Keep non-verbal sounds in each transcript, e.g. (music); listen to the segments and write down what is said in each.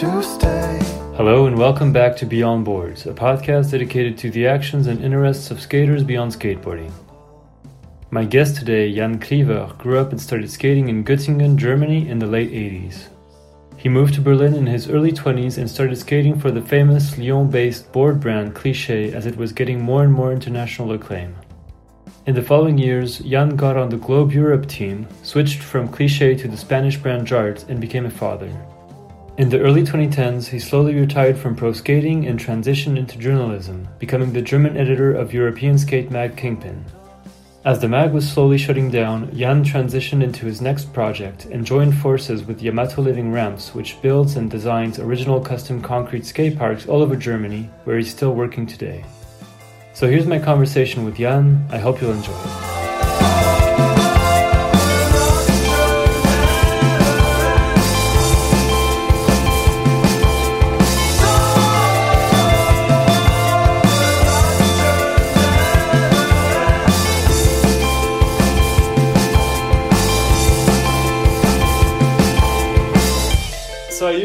to stay. Hello and welcome back to Beyond Boards, a podcast dedicated to the actions and interests of skaters beyond skateboarding. My guest today, Jan Kliewer, grew up and started skating in Göttingen, Germany in the late 80s. He moved to Berlin in his early 20s and started skating for the famous Lyon based board brand Cliche as it was getting more and more international acclaim. In the following years, Jan got on the Globe Europe team, switched from Cliche to the Spanish brand Jart, and became a father. In the early 2010s, he slowly retired from pro skating and transitioned into journalism, becoming the German editor of European skate mag Kingpin. As the mag was slowly shutting down, Jan transitioned into his next project and joined forces with Yamato Living Ramps, which builds and designs original custom concrete skate parks all over Germany, where he's still working today. So here's my conversation with Jan. I hope you'll enjoy it.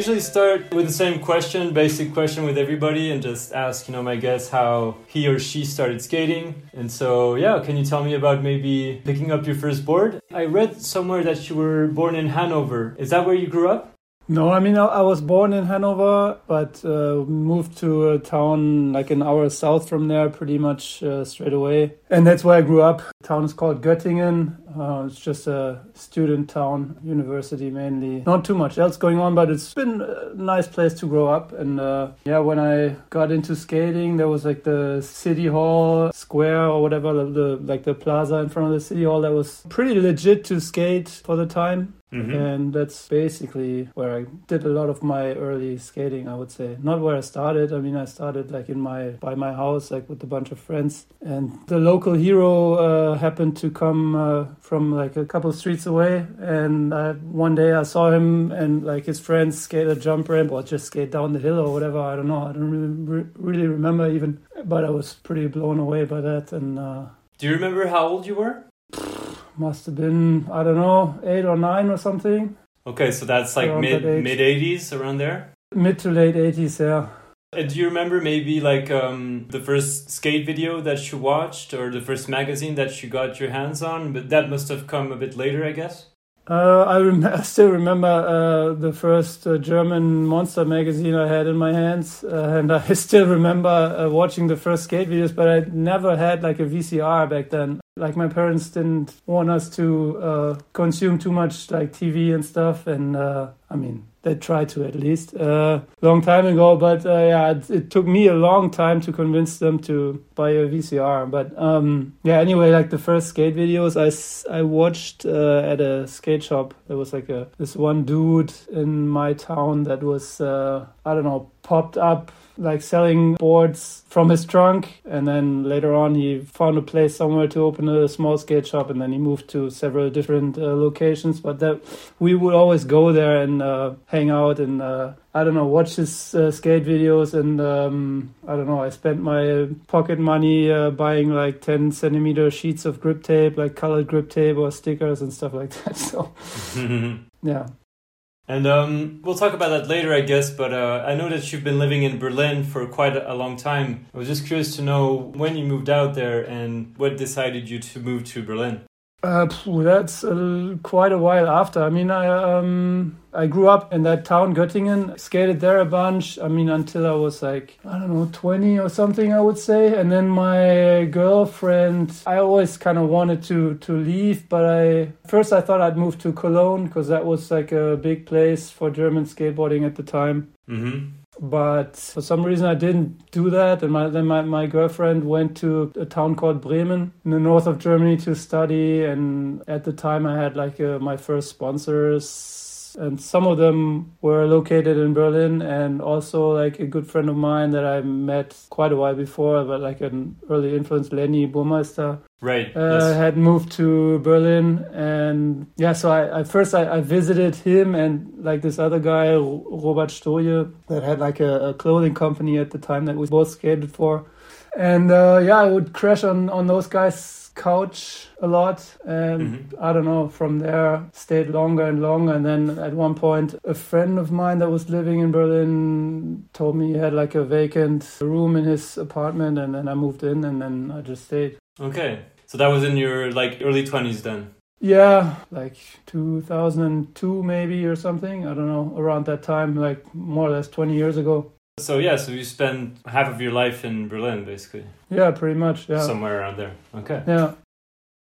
Usually start with the same question, basic question with everybody, and just ask, you know, my guest how he or she started skating. And so, yeah, can you tell me about maybe picking up your first board? I read somewhere that you were born in Hanover. Is that where you grew up? No, I mean, I, was born in Hanover, but uh, moved to a town like an hour south from there pretty much uh, straight away. And that's where I grew up. The town is called Göttingen. Uh, it's just a student town, university mainly. Not too much else going on, but it's been a nice place to grow up. And uh, yeah, when I got into skating, there was like the city hall square or whatever, the, the like the plaza in front of the city hall that was pretty legit to skate for the time. And that's basically where I did a lot of my early skating, I would say. Not where I started. I mean, I started like in my by my house, like with a bunch of friends. And the local hero uh, happened to come uh, from like a couple streets away. And uh, one day I saw him and like his friends skate a jump ramp or just skate down the hill or whatever. I don't know. I don't really, re- really remember even. But I was pretty blown away by that. And uh, Do you remember how old you were? (sighs) (laughs) must have been, I don't know, eight or nine or something. Okay, so that's like Around mid that mid eighties around there. Mid to late 80s, yeah. Uh, Do you remember maybe like um, the first skate video that you watched or the first magazine that you got your hands on? But that must have come a bit later, I guess. Uh, I, rem- (laughs) I still remember uh, the first uh, German monster magazine I had in my hands, uh, and (laughs) I still remember uh, watching the first skate videos. But I never had like a VCR back then. Like my parents didn't want us to uh, consume too much like TV and stuff, and I mean they tried to at least uh, long time ago. But uh, yeah, it, it took me a long time to convince them to buy a VCR. But um, yeah, anyway, like the first skate videos I, I watched uh, at a skate shop. There was like a this one dude in my town that was uh, I don't know popped up like selling boards from his trunk and then later on he found a place somewhere to open a small skate shop and then he moved to several different uh, locations. But that we would always go there and uh, hang out and uh, I don't know watch his uh, skate videos and um, I don't know I spent my pocket money uh, buying like 10 centimeter sheets of grip tape like colored grip tape or stickers and stuff like that (laughs) so. (laughs) Yeah And um, we'll talk about that later, I guess. But uh, I know that you've been living in Berlin for quite a, long time. I was just curious to know when you moved out there and what decided you to move to Berlin. Uh, that's uh, quite a while after. I mean, I um, I grew up in that town, Göttingen, skated there a bunch. I mean, until I was like I don't know, twenty or something, I would say. And then my girlfriend, I always kind of wanted to to leave, but I first I thought I'd move to Cologne because that was like a big place for German skateboarding at the time Mm-hmm. But for some reason I didn't do that. And my, then my, my girlfriend went to a town called Bremen in the north of Germany to study. And at the time, I had like uh, my first sponsors. And some of them were located in Berlin, and also like a good friend of mine that I met quite a while before, but like an early influence, Lenny Burmeister, Right. uh, yes. had moved to Berlin, and yeah, so I, I first I, I visited him and like this other guy, Robert Stoje, that had like a, a clothing company at the time that we both skated for, and uh, yeah, I would crash on on those guys couch a lot, and Mhm. I don't know. From there, stayed longer and longer, and then at one point, a friend of mine that was living in Berlin told me he had like a vacant room in his apartment, and then I moved in, and then I just stayed. Okay. So that was in your like early 20s then. Yeah, like 2002 maybe or something. I don't know, around that time, like more or less 20 years ago. So yeah, so you spend half of your life in Berlin basically. Yeah, pretty much. Yeah. Somewhere around there. Okay. yeah.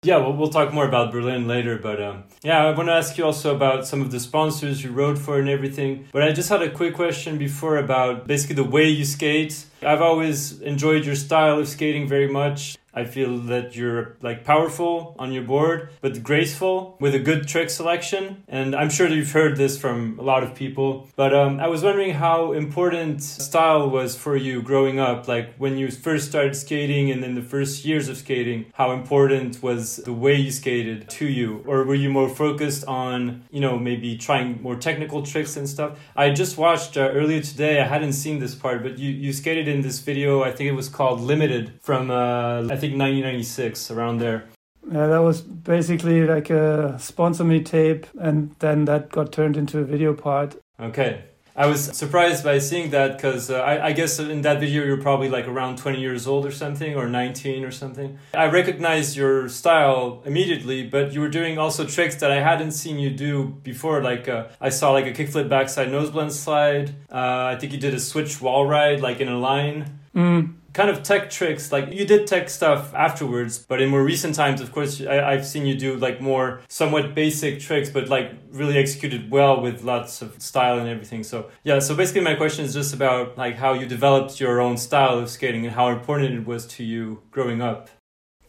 Yeah, well, we'll talk more about Berlin later, but um, yeah, I want to ask you also about some of the sponsors you rode for and everything. But I just had a quick question before about basically the way you skate. I've always enjoyed your style of skating very much. I feel that you're like powerful on your board, but graceful with a good trick selection. And I'm sure you've heard this from a lot of people. But um, I was wondering how important style was for you growing up. Like when you first started skating and in the first years of skating, how important was the way you skated to you? Or were you more focused on, you know, maybe trying more technical tricks and stuff? I just watched uh, earlier today, I hadn't seen this part, but you, you skated in this video, I think it was called Limited from, uh, think 1996, around there. Yeah, that was basically like a sponsor me tape, and then that got turned into a video part. Okay. I was surprised by seeing that because uh, I, I guess in that video you're probably like around 20 years old or something, or 19 or something. I recognized your style immediately, but you were doing also tricks that I hadn't seen you do before. Like uh, I saw like a kickflip backside nose blend slide. Uh, I think you did a switch wall ride like in a line. Mm. Kind of tech tricks, like you did tech stuff afterwards, but in more recent times, of course, I, I've seen you do like more somewhat basic tricks, but like really executed well with lots of style and everything. So yeah, so basically my question is just about like how you developed your own style of skating and how important it was to you growing up.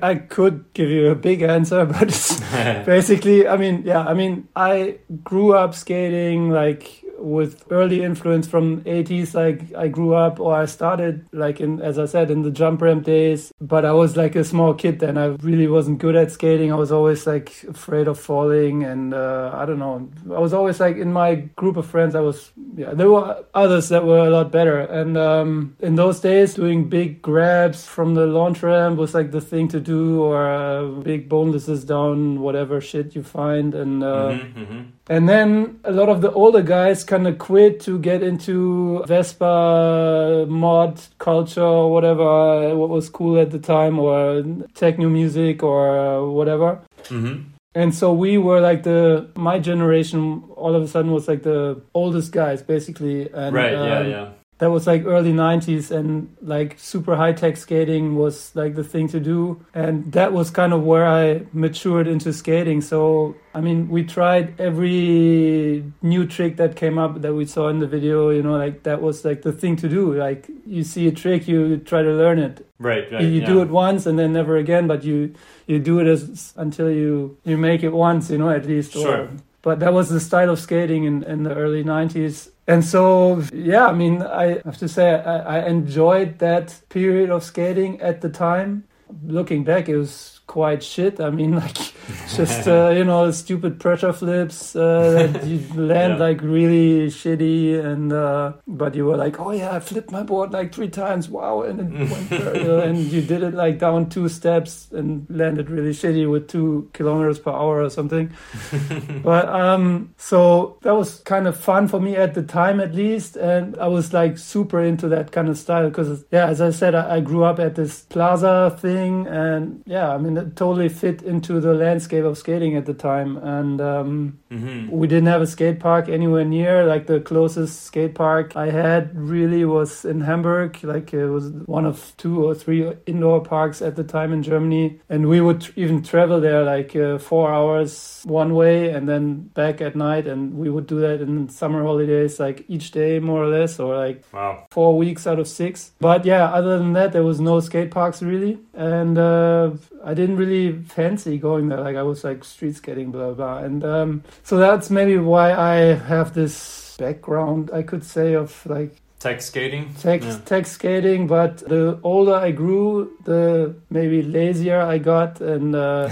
I could give you a big answer, but (laughs) basically, I mean, yeah, I mean, I grew up skating like with early influence from 80s like i grew up or i started like in as i said in the jump ramp days. But i was like a small kid then. I really wasn't good at skating. I was always like afraid of falling and uh, i don't know. I was always like in my group of friends i was yeah there were others that were a lot better. And um, in those days doing big grabs from the launch ramp was like the thing to do or uh, big bonelesses down whatever shit you find. And uh, Mhm, mhm. And then a lot of the older guys kind of quit to get into Vespa mod culture or whatever, what was cool at the time, or techno music or uh, whatever. Mhm. And so we were like the my generation. All of a sudden was like the oldest guys, basically. And, Right, yeah, um, yeah. That was like early 90s and like super high tech skating was like the thing to do and that was kind of where i matured into skating so i mean we tried every new trick that came up that we saw in the video you know like that was like the thing to do like you see a trick you try to learn it Right, right. you yeah. do it once and then never again but you you do it as until you you make it once you know at least Sure. but that was the style of skating in, in the early 90s and so yeah i mean i have to say I, I enjoyed that period of skating at the time. Looking back it was quite shit. I mean (laughs) like just uh, you know stupid pressure flips uh, that (laughs) you land Yeah. like really shitty and uh, but you were like oh yeah i flipped my board like three times. Wow. And it went (laughs) very and you did it like down two steps and landed really shitty with two kilometers per hour or something. But um so that was kind of fun for me at the time at least. And i was like super into that kind of style because yeah as i said I, I grew up at this plaza thing. And yeah i mean it totally fit into the landscape of skating at the time and um Mhm. we didn't have a skate park anywhere near like the closest skate park i had really was in hamburg like it was one of two or three indoor parks at the time in germany and we would even travel there like uh, four hours one way and then back at night and we would do that in summer holidays like each day more or less or like Wow. four weeks out of six. But yeah, other than that, there was no skate parks really, and uh, I didn't really fancy going there. Like I was like street skating, blah blah, and um, so that's maybe why I have this background, I could say, of like tech skating. Tech, Yeah. tech skating, but the older I grew, the maybe lazier I got, and uh,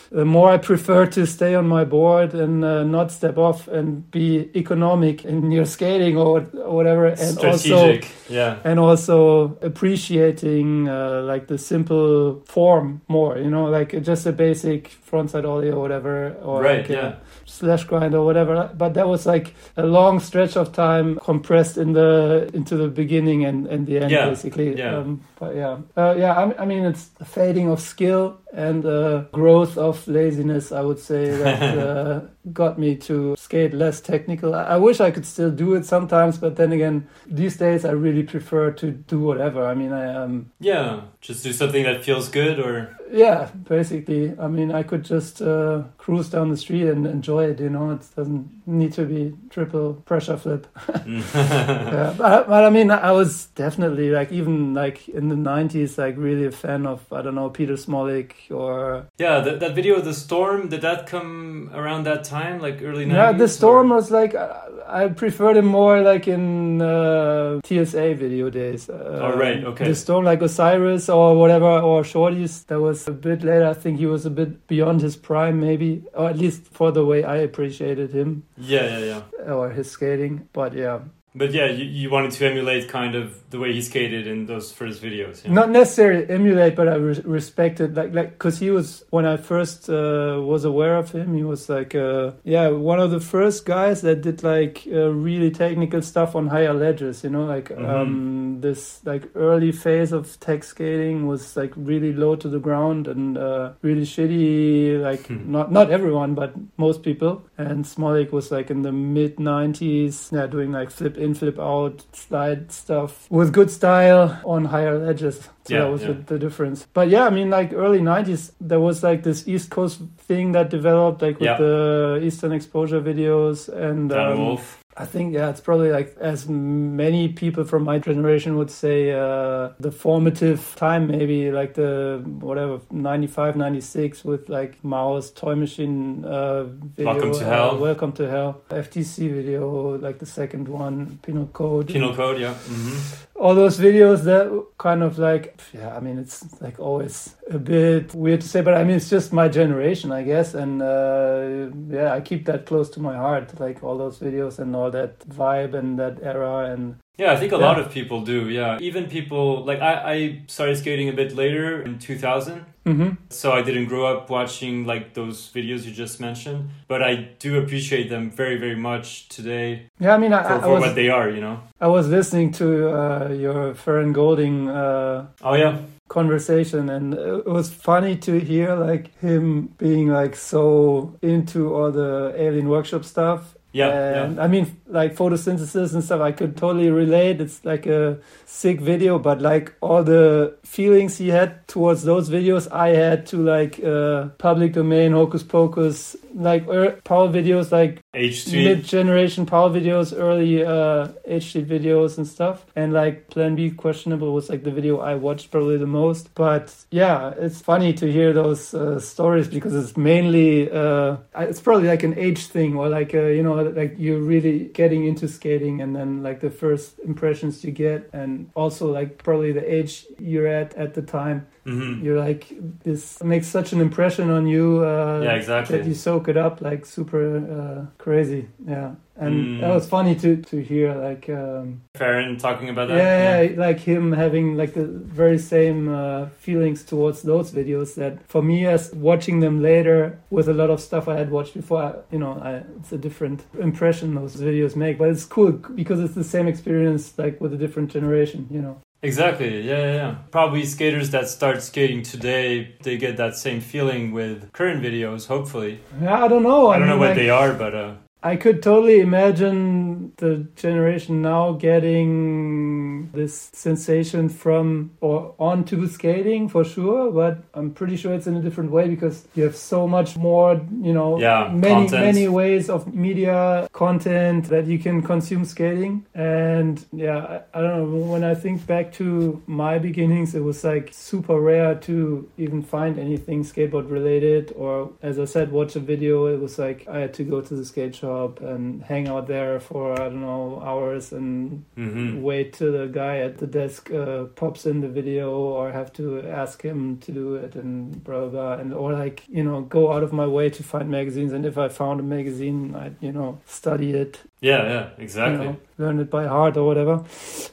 (laughs) the more I prefer to stay on my board and uh, not step off and be economic in your skating or, or whatever, and also Strategic. yeah. and also appreciating uh, like the simple form more, you know, like just a basic frontside ollie or whatever, or Right, like yeah. Slash grind or whatever. But that was like a long stretch of time compressed in the into the beginning and, and the end, Yeah, basically. yeah. Um, but yeah, uh, yeah. I, I mean, it's fading of skill and uh, growth of laziness. I would say that (laughs) uh, got me to skate less technical. I, I wish I could still do it sometimes, but then again, these days I really prefer to do whatever. I mean, I um, Yeah. Just do something that feels good or yeah, basically. I mean, I could just uh, cruise down the street and enjoy it. You know, it doesn't need to be triple pressure flip. (laughs) (laughs) yeah, but, but I mean, I was definitely like even like in the '90s, like really a fan of I don't know Peter Smolik or Yeah, that, that video of the storm, did that come around that time, like early 90s? yeah, the storm or- was like I, I preferred him more like in uh, TSA video days. Uh, Oh, right, okay. The storm like Osiris or whatever or Shorties. That was a bit later. I think he was a bit beyond his prime, maybe, or at least for the way I appreciated him Yeah, yeah, yeah. or his skating. But yeah, But yeah, you, you wanted to emulate kind of the way he skated in those first videos. Yeah. not necessarily emulate, but I re- respected like like because he was when I first uh, was aware of him, he was like uh, yeah one of the first guys that did like uh, really technical stuff on higher ledges. You know, like Mhm. um, this like early phase of tech skating was like really low to the ground and uh, really shitty. Like Hmm. not not everyone, but most people. And Smolik was like in the mid '90s, yeah, doing like flip in, flip out, slide stuff with good style on higher ledges. So Yeah, that was yeah. the, difference. But yeah, I mean, like early '90s, there was like this East Coast thing that developed, like with Yeah. the Eastern Exposure videos, and um, Wolf. I think yeah, it's probably like as many people from my generation would say uh, the formative time, maybe like the whatever 95, 96 with like Mao's Toy Machine uh, video. Welcome to uh, Hell. Welcome to Hell. FTC video, like the second one, Penal Code. Penal Code, yeah. hmm All those videos that kind of like yeah, I mean it's like always a bit weird to say, but I mean it's just my generation, I guess, and uh, yeah, I keep that close to my heart, like all those videos and all that vibe and that era and Yeah, I think a Yeah. lot of people do. Yeah, even people like I, I started skating a bit later in 2000, hmm so I didn't grow up watching like those videos you just mentioned, but I do appreciate them very, very much today yeah. I mean, I, for, I for was what they are. You know. I was listening to uh, your Farran Golding uh, Oh yeah, conversation, and it was funny to hear like him being like so into all the alien workshop stuff. yeah, and I mean, like photosynthesis and stuff, I could totally relate. It's like a sick video, but like all the feelings he had towards those videos, I had to like uh, public domain, hocus pocus, like er, Powell videos, like. H-Street. mid generation Powell videos, early uh, HD videos and stuff. And like Plan B questionable was like the video I watched probably the most. But yeah, it's funny to hear those uh, stories because it's mainly uh, it's probably like an age thing or like uh, you know like you're really getting into skating and then like the first impressions you get and also like probably the age you're at at the time hmm you're like this makes such an impression on you uh, Yeah, exactly. that you soak it up like super uh, crazy yeah and Mm. that was funny to to hear like um, Farran talking about that. yeah, yeah, like him having like the very same uh, feelings towards those videos that for me as watching them later with a lot of stuff I had watched before I, you know I, it's a different impression those videos make but it's cool because it's the same experience like with a different generation you know Exactly. Yeah, yeah, yeah. Probably skaters that start skating today, they get that same feeling with current videos. Hopefully, yeah I don't know I don't know what like, they are, but uh, I could totally imagine the generation now getting this sensation from or onto skating for sure, but I'm pretty sure it's in a different way because you have so much more, you know, Yeah, many content. many ways of media content that you can consume skating. And yeah, I, I don't know. When I think back to my beginnings, it was like super rare to even find anything skateboard related. Or as I said, watch a video. It was like I had to go to the skate shop and hang out there for I don't know hours and hmm wait till the guy at the desk uh, pops in the video or have to ask him to do it and blah blah blah. And or like you know go out of my way to find magazines. And if I found a magazine I'd you know study it Yeah, yeah, you exactly. know learn it by heart or whatever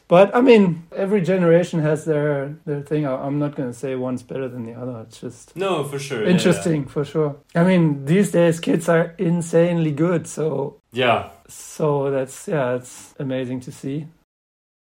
but I mean every generation has their their thing I'm not gonna say one's better than the other it's just No, for sure. yeah, interesting for sure I mean these days kids are insanely good so Yeah. yeah. so that's yeah it's amazing to see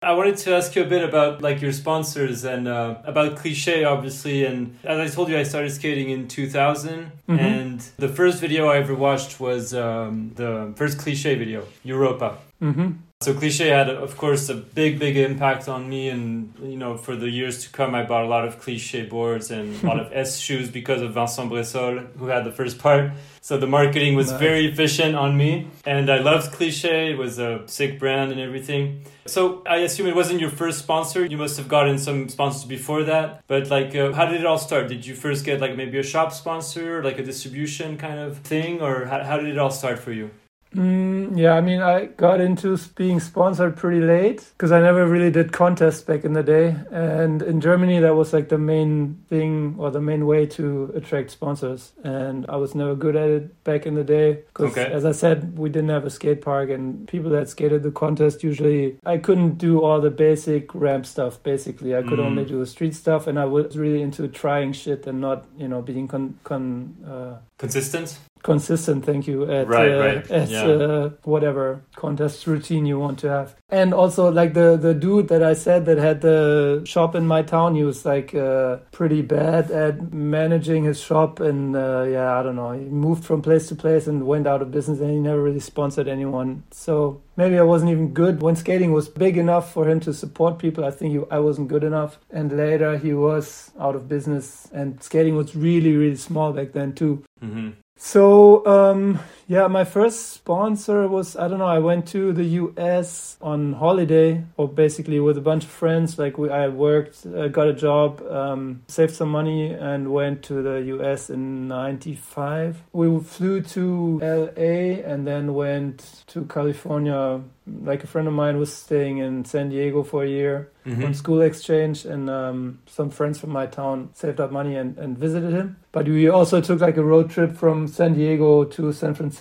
I wanted to ask you a bit about like your sponsors and uh, about cliche, obviously. And as I told you, I started skating in 2000, Mhm. and the first video I ever watched was um, the first cliche video, Europa. hmm So cliche had, of course, a big, big impact on me, and you know, for the years to come, I bought a lot of cliche boards and a lot of (laughs) éS shoes because of Vincent Bressol, who had the first part. So the marketing was Nice. very efficient on me, and I loved cliche. It was a sick brand and everything. So I assume it wasn't your first sponsor. You must have gotten some sponsors before that. But like, uh, how did it all start? Did you first get like maybe a shop sponsor, like a distribution kind of thing, or how, how did it all start for you? Mm, yeah, I mean, I got into being sponsored pretty late because I never really did contests back in the day. And in Germany, that was like the main thing or the main way to attract sponsors. And I was never good at it back in the day because, Okay. as I said, we didn't have a skate park, and people that skated the contest usually, I couldn't do all the basic ramp stuff. Basically, I could Mm. only do the street stuff, and I was really into trying shit and not, you know, being con. con uh, Consistent. Consistent thank you at Right, uh, right, at yeah. uh, whatever contest routine you want to have. And also like the the dude that i said that had the shop in my town he was like uh, pretty bad at managing his shop and uh, yeah i don't know. He moved from place to place and went out of business and he never really sponsored anyone. So maybe i wasn't even good. When skating was big enough for him to support people i think he, i wasn't good enough. And later he was out of business and skating was really really small back then too. Hmm so um, yeah, my first sponsor was I don't know. I went to the U.S. on holiday, or basically with a bunch of friends. Like we, I worked, uh, got a job, um, saved some money, and went to the U.S. in '95. We flew to L.A. and then went to California. Like a friend of mine was staying in San Diego for a year hmm on school exchange and um, some friends from my town saved up money and, and visited him but we also took like a road trip from san diego to san francisco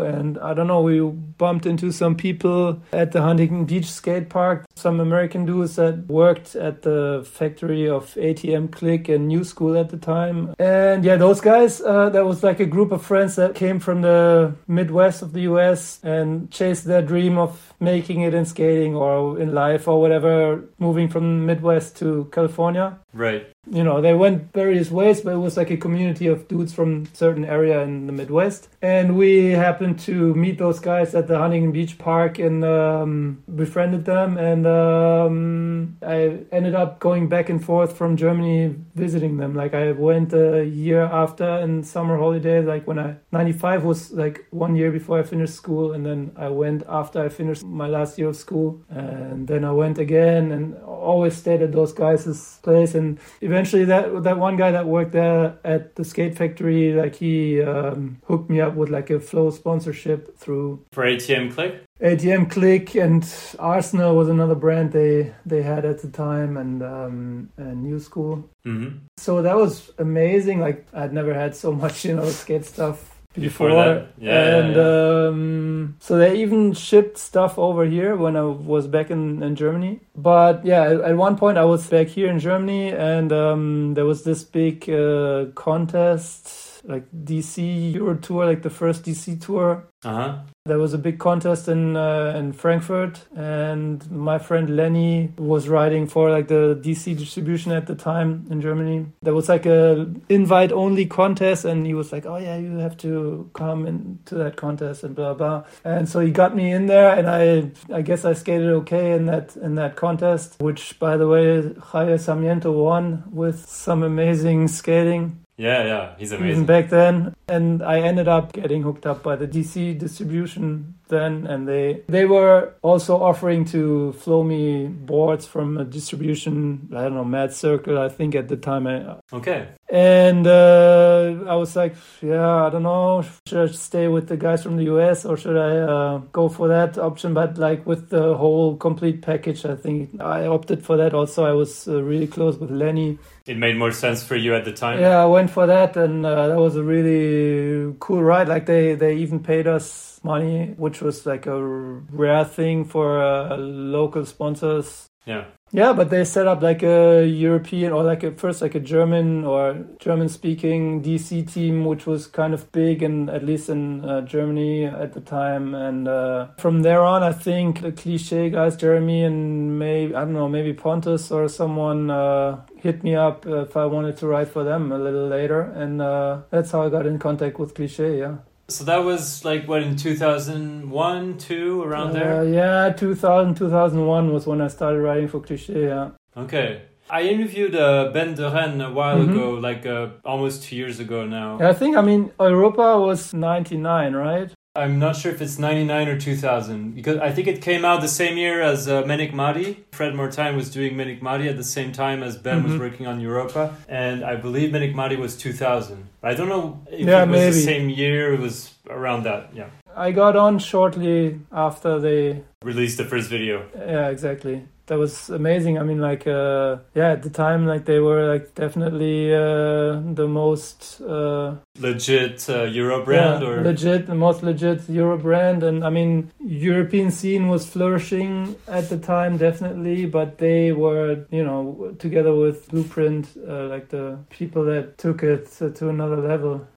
and i don't know we bumped into some people at the huntington beach skate park some american dudes that worked at the factory of atm click and new school at the time. And yeah those guys uh, that was like a group of friends that came from the midwest of the us and chased their dream of making it in skating or in life or whatever moving from midwest to california. Right. you know they went various ways but it was like a community of dudes from certain area in the midwest. And we happened to meet those guys at the huntington beach park and um, befriended them. And um, i ended up going back and forth from germany visiting them. Like i went a year after in summer holiday like when i 95 was like one year before i finished school. And then i went after i finished my last year of school. And then i went again and always stayed at those guys' place. And eventually that that one guy that worked there at the skate factory like he um, hooked me up with like a flow sponsorship through For ATM Click. ATM Click and Arsenal was another brand they they had at the time and um, and New School hmm so that was amazing like I'd never had so much you know skate stuff Before before, that? Yeah, and yeah, Um, so they even shipped stuff over here when I was back in, in Germany. But yeah, at, at one point I was back here in Germany, and um, there was this big uh, contest like DC Euro Tour, like the first DC tour. Uh huh. There was a big contest in uh, in Frankfurt, and my friend Lenny was riding for like the DC distribution at the time in Germany. There was like a invite only contest, and he was like, "Oh yeah, you have to come into that contest," and blah blah. And so he got me in there, and I I guess I skated okay in that in that contest, which by the way, Javier Sarmiento won with some amazing skating. Yeah, yeah, he's amazing. even back then. And I ended up getting hooked up by the DC distribution then, and they they were also offering to flow me boards from a distribution. I don't know, Mad Circle. I think at the time. I, Okay. and uh, I was like, yeah, I don't know, should I stay with the guys from the US or should I uh, go for that option? But like with the whole complete package, I think I opted for that. Also, I was uh, really close with Lenny. It made more sense for you at the time. Yeah, I went for that, and uh, that was a really cool ride. Like they they even paid us money, which was like a rare thing for uh, local sponsors. Yeah. Yeah, but they set up like a European or like a first like a German or German speaking DC team, which was kind of big and at least in uh, Germany at the time. And uh, from there on, I think the cliche guys, Jeremy and maybe I don't know, maybe Pontus or someone uh, hit me up if I wanted to write for them a little later, and uh, that's how I got in contact with cliche. Yeah. So that was like what in 2001, 2 around Uh, there. yeah, 2000, 2001 was when I started writing for cliche. Yeah. Okay. I interviewed uh, Ben de Rennes a while Mhm. ago, like uh, almost two years ago now. I think, I mean, Europa was 99, right? I'm not sure if it's 99 or 2000 because I think it came out the same year as uh, Menikmati. Fred Mortagne was doing Menikmati at the same time as Ben was Mhm. working on Europa, and I believe Menikmati was 2000. I don't know if Yeah, it was maybe. the same year. It was around that. Yeah, I got on shortly after they. released the first video. Yeah, exactly. That was amazing. I mean, like, uh, yeah, at the time, like, they were like definitely uh, the most uh, Legit uh, Euro brand yeah, or legit, the most legit Euro brand. And I mean, European scene was flourishing at the time, definitely. But they were, you know, together with Blueprint, uh, like the people that took it to another level.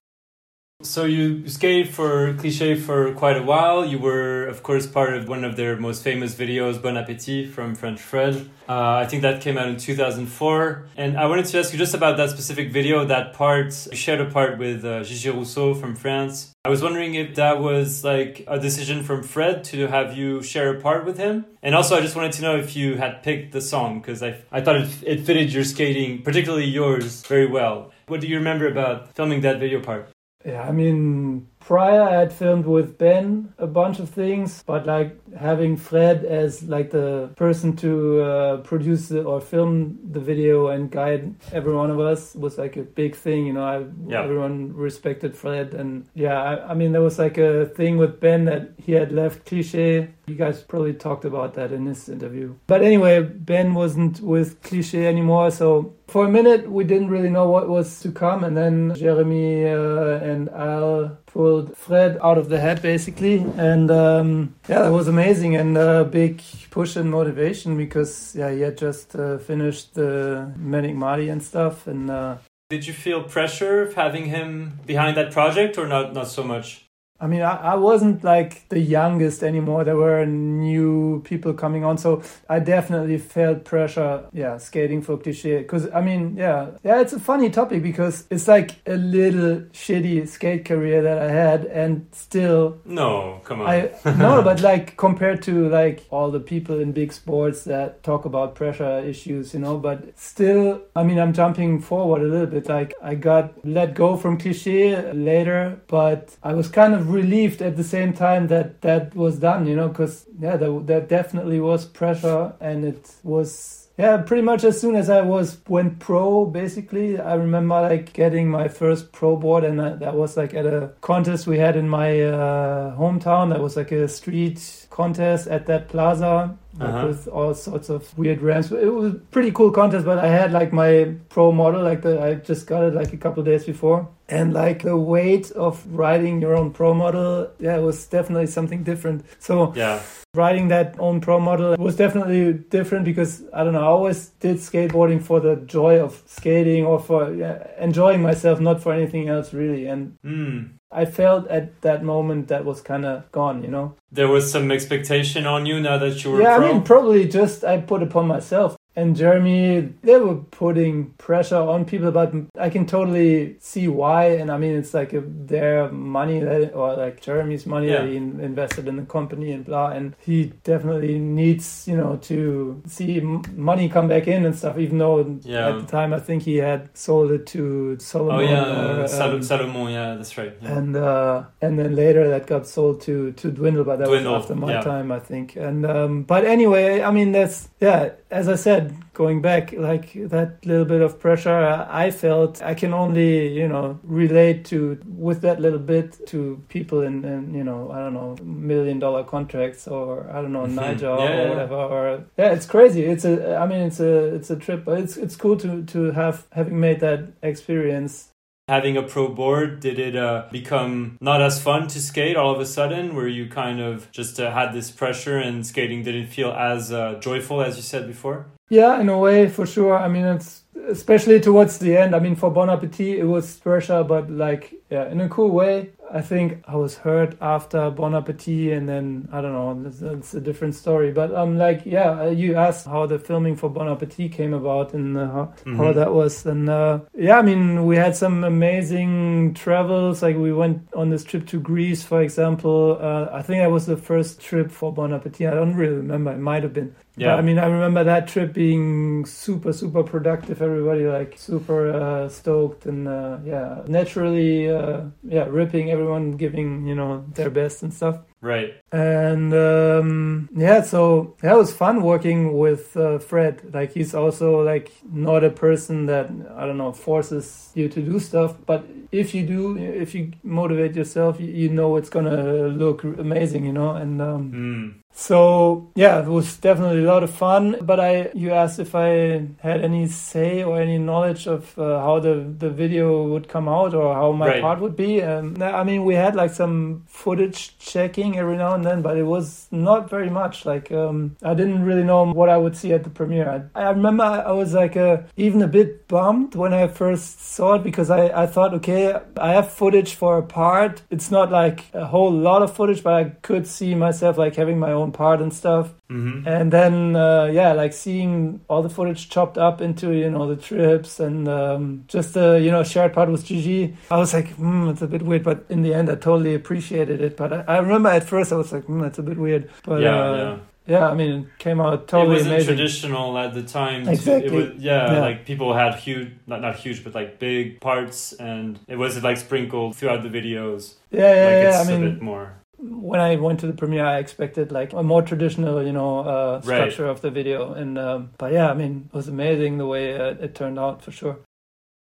So you skated for Cliche for quite a while. You were, of course, part of one of their most famous videos, Bon Appetit from French Fred. Uh, I think that came out in 2004. And I wanted to ask you just about that specific video, that part. You shared a part with uh, JJ Rousseau from France. I was wondering if that was like a decision from Fred to have you share a part with him. And also, I just wanted to know if you had picked the song because I, I thought it, it fitted your skating, particularly yours, very well. What do you remember about filming that video part? Yeah, I mean, prior I had filmed with Ben a bunch of things, but like having Fred as like the person to uh, produce or film the video and guide every one of us was like a big thing. You know, I, Yeah. everyone respected Fred, and yeah, I, I mean, there was like a thing with Ben that he had left Cliche. You guys probably talked about that in this interview. But anyway, Ben wasn't with Cliche anymore, so for a minute we didn't really know what was to come, and then Jeremy uh, and Al pulled Fred out of the hat basically, and um, yeah, that was amazing and a big push and motivation because yeah, he had just uh, finished the Menikmati and stuff, and uh, Did you feel pressure of having him behind that project or not not so much? I mean, I, I wasn't like the youngest anymore. There were new people coming on, so I definitely felt pressure. Yeah, skating for cliche. Because I mean, yeah, yeah, it's a funny topic because it's like a little shitty skate career that I had, and still No, come on. I no, (laughs) but like compared to like all the people in big sports that talk about pressure issues, you know, but still, I mean, I'm jumping forward a little bit. Like I got let go from cliche later, but I was kind of relieved at the same time that that was done, you know, because yeah, there, there definitely was pressure, and it was yeah, pretty much as soon as I was went pro, basically, I remember like getting my first pro board, and that, that was like at a contest we had in my uh, hometown. That was like a street contest at that plaza like, Uh-huh. with all sorts of weird ramps. It was a pretty cool contest, but I had like my pro model, like the I just got it like a couple days before, and like the weight of riding your own pro model, yeah, it was definitely something different. So Yeah. riding that own pro model was definitely different because I don't know. I always did skateboarding for the joy of skating or for yeah, enjoying myself, not for anything else really. And Mm. I felt at that moment that was kind of gone, you know. There was some expectation on you now that you were yeah, pro. I mean, probably just I put upon myself. And Jeremy, they were putting pressure on people, but I can totally see why. And I mean, it's like a, their money that, or like Jeremy's money Yeah. that he invested in the company and blah. And he definitely needs, you know, to see money come back in and stuff. Even though Yeah. at the time I think he had sold it to Salomon. oh yeah, or, Sal- um, Salomon. Yeah, that's right. Yeah. and uh, and then later that got sold to to Dwindle, but that Dwindle, was after my time, I think. And um, but anyway, I mean that's yeah. As I said, going back, like that little bit of pressure I felt, I can only you know relate to with that little bit to people in, in you know I don't know million dollar contracts or I don't know (laughs) Mhm. Nyjah Yeah, or whatever. Or yeah, it's crazy. It's a I mean it's a it's a trip, but it's it's cool to to have having made that experience Having a pro board, did it uh, become not as fun to skate all of a sudden? Where you kind of just uh, had this pressure and skating didn't feel as uh, joyful as you said before? Yeah, in a way, for sure. I mean, it's especially towards the end. I mean, for Bon Appetit, it was pressure, but like, yeah, in a cool way. I think I was hurt after Bon Appetit, and then I don't know. It's, it's a different story. But um, like, yeah, uh, you asked how the filming for Bon Appetit came about and uh, how, how Mhm. that was, and uh, yeah, I mean, we had some amazing travels. Like, we went on this trip to Greece, for example. Uh, I think that was the first trip for Bon Appetit. I don't really remember. It might have been. Yeah. But, I mean, I remember that trip being super, super productive. Everybody like super uh, stoked and uh, yeah, naturally, uh, yeah, ripping everyone, giving you know their best and stuff. Right. And um, yeah, so that was fun working with uh, Fred. Like he's also like not a person that I don't know forces you to do stuff, but if you do, if you motivate yourself, you, you know it's gonna look amazing, you know. And um, Mm. So yeah, it was definitely a lot of fun. But I, you asked if I had any say or any knowledge of uh, how the the video would come out or how my Right. part would be. Um, I mean, we had like some footage checking every now and then, but it was not very much. Like um, I didn't really know what I would see at the premiere. I, I remember I was like uh, even a bit bummed when I first saw it because I I thought okay, I have footage for a part. It's not like a whole lot of footage, but I could see myself like having my own part and stuff. hmm And then, uh, yeah, like seeing all the footage chopped up into, you know, the trips and um, just the, you know, shared part with JJ. I was like, hmm, it's a bit weird. But in the end, I totally appreciated it. But I, I remember at first I was like, hmm, it's a bit weird. But yeah, uh, yeah. yeah, I mean, it came out totally. it wasn't amazing. traditional at the time. to- Exactly. it was, yeah, Yeah. like people had huge, not not huge, but like big parts, and it was like sprinkled throughout the videos. Yeah, yeah, like yeah. I it's a mean, bit more. When I went to the premiere, I expected like a more traditional, you know, uh, Right. structure of the video. And um, but yeah, I mean, it was amazing the way uh, it turned out for sure.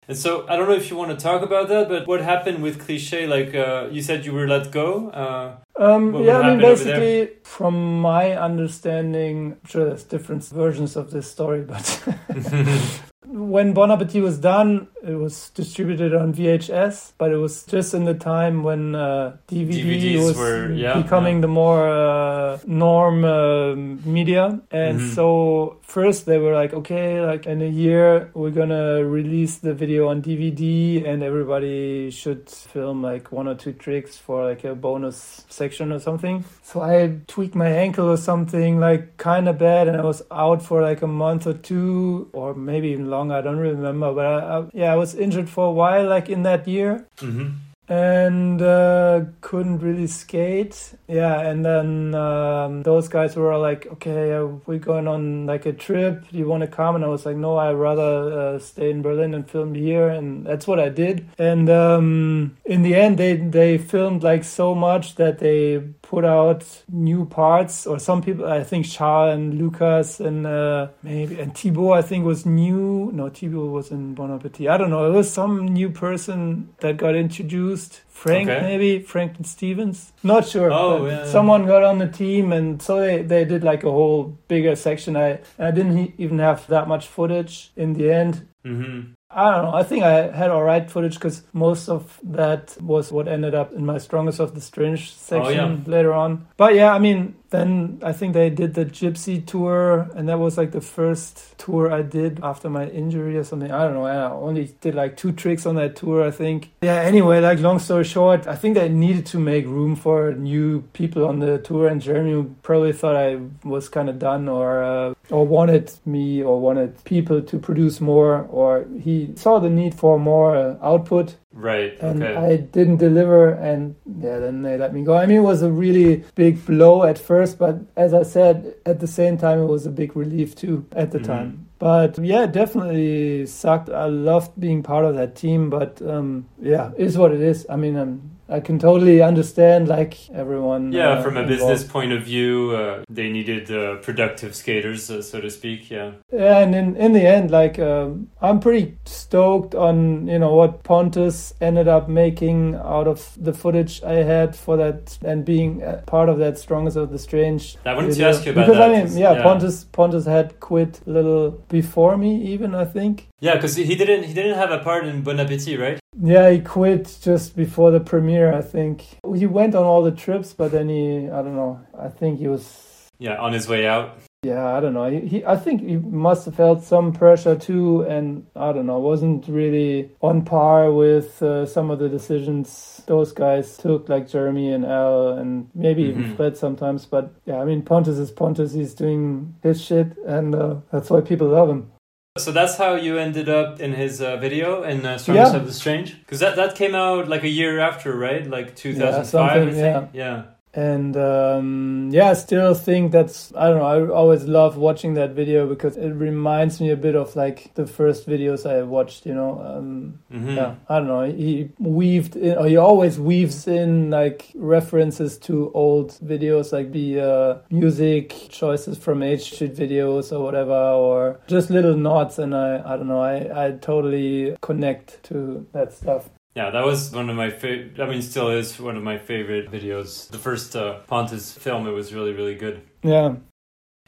And so I don't know if you want to talk about that, but what happened with Cliche? Like uh, you said, you were let go. Uh, Um, yeah, I mean, happen over there? basically, from my understanding, I'm sure there's different versions of this story, but (laughs) (laughs) when Bon Appetit was done, it was distributed on VHS, but it was just in the time when uh, DVD DVDs was were- yeah, becoming yeah. the more uh, norm uh, media. And Mhm. so first they were like, okay, like in a year we're gonna release the video on DVD, and everybody should film like one or two tricks for like a bonus section or something. So I tweaked my ankle or something like kind of bad, and I was out for like a month or two, or maybe even longer. I don't remember, but I, I, yeah, I was injured for a while, like in that year hmm and uh, couldn't really skate. Yeah, and then um, those guys were like, "Okay, uh, we're going on like a trip. Do you want to come?" And I was like, "No, I'd rather uh, stay in Berlin and film here." And that's what I did. And um, in the end, they they filmed like so much that they put out new parts. Or some people, I think Charles and Lucas and uh, maybe and Thibaut, I think was new. No, Thibaut was in Bon Appetit. I don't know. It was some new person that got introduced. Frank, Okay. maybe and Stevens. Not sure. Oh, yeah. Someone got on the team, and so they, they did like a whole bigger section. I I didn't even have that much footage in the end. hmm I don't know. I think I had all right footage because most of that was what ended up in my strongest of the strange section Oh, yeah. later on. But yeah, I mean, then I think they did the Gypsy tour, and that was like the first tour I did after my injury or something. I don't know. I only did like two tricks on that tour, I think. Yeah. Anyway, like long story short, I think they needed to make room for new people on the tour, and Jeremy probably thought I was kind of done or uh, or wanted me or wanted people to produce more, or he saw the need for more uh, output Right. and okay. I didn't deliver, and yeah, then they let me go. I mean, it was a really big blow at first, but as I said, at the same time, it was a big relief too at the Mhm. time. But yeah, it definitely sucked. I loved being part of that team, but um, yeah, it is what it is. I mean, um, I can totally understand like everyone. yeah, uh, from a involved. business point of view, uh, they needed uh, productive skaters, uh, so to speak. Yeah. Yeah, and in, in the end, like um, I'm pretty stoked on you know what Pontus ended up making out of the footage I had for that and being uh, part of that strongest of the strange. I wanted to ask you about because that, I 'cause- mean, yeah, yeah. Pontus Pontus had quit a little before me, even I think. Yeah, because he didn't he didn't have a part in Bon Appetit, right? Yeah, he quit just before the premiere. I think he went on all the trips, but then he I don't know. I think he was Yeah, on his way out. Yeah, I don't know. He, he, I think he must have felt some pressure too, and I don't know, wasn't really on par with uh, some of the decisions those guys took, like Jeremy and Al, and maybe even Mhm. Fred sometimes. But yeah, I mean, Pontus is Pontus. He's doing his shit, and uh, that's why people love him. So that's how you ended up in his uh, video in uh, Strongest Yeah. of the Strange? Because that, that came out like a year after, right? Like 2005, I something, think. Yeah. And um, yeah, I still think that's I don't know. I always love watching that video because it reminds me a bit of like the first videos I watched. You know, um, Mhm. yeah, I don't know. He weaved in, or he always weaves in like references to old videos, like the uh, music choices from H shit videos or whatever, or just little nods. And I, I don't know. I, I totally connect to that stuff. Yeah, that was one of my favorite. I mean, still is one of my favorite videos. The first uh, Pontus film, it was really, really good. Yeah.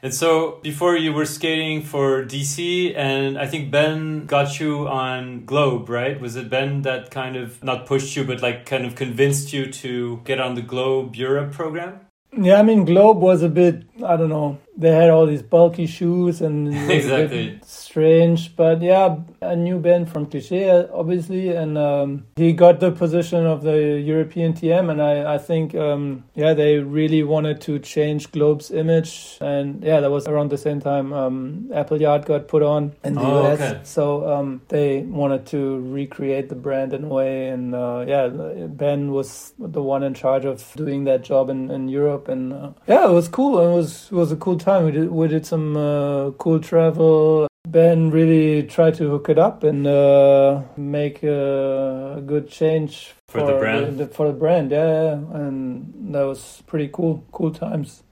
And so, before you were skating for DC, and I think Ben got you on Globe, right? Was it Ben that kind of not pushed you, but like kind of convinced you to get on the Globe Europe program? Yeah, I mean, Globe was a bit, I don't know, they had all these bulky shoes and (laughs) it was a bit Exactly. strange. But yeah, a new Ben from Cliche, obviously, and um, he got the position of the European TM. And I, I think, um, yeah, they really wanted to change Globe's image. And yeah, that was around the same time um, Appleyard got put on in the Oh, US. okay. So um, they wanted to recreate the brand in a way. And uh, yeah, Ben was the one in charge of doing that job in, in Europe. And uh, yeah, it was cool. It was it was a cool time. We did we did some uh, cool travel. Ben really tried to hook it up and uh, make uh, a good change For the brand? for the brand, yeah, and that was pretty cool. Cool times.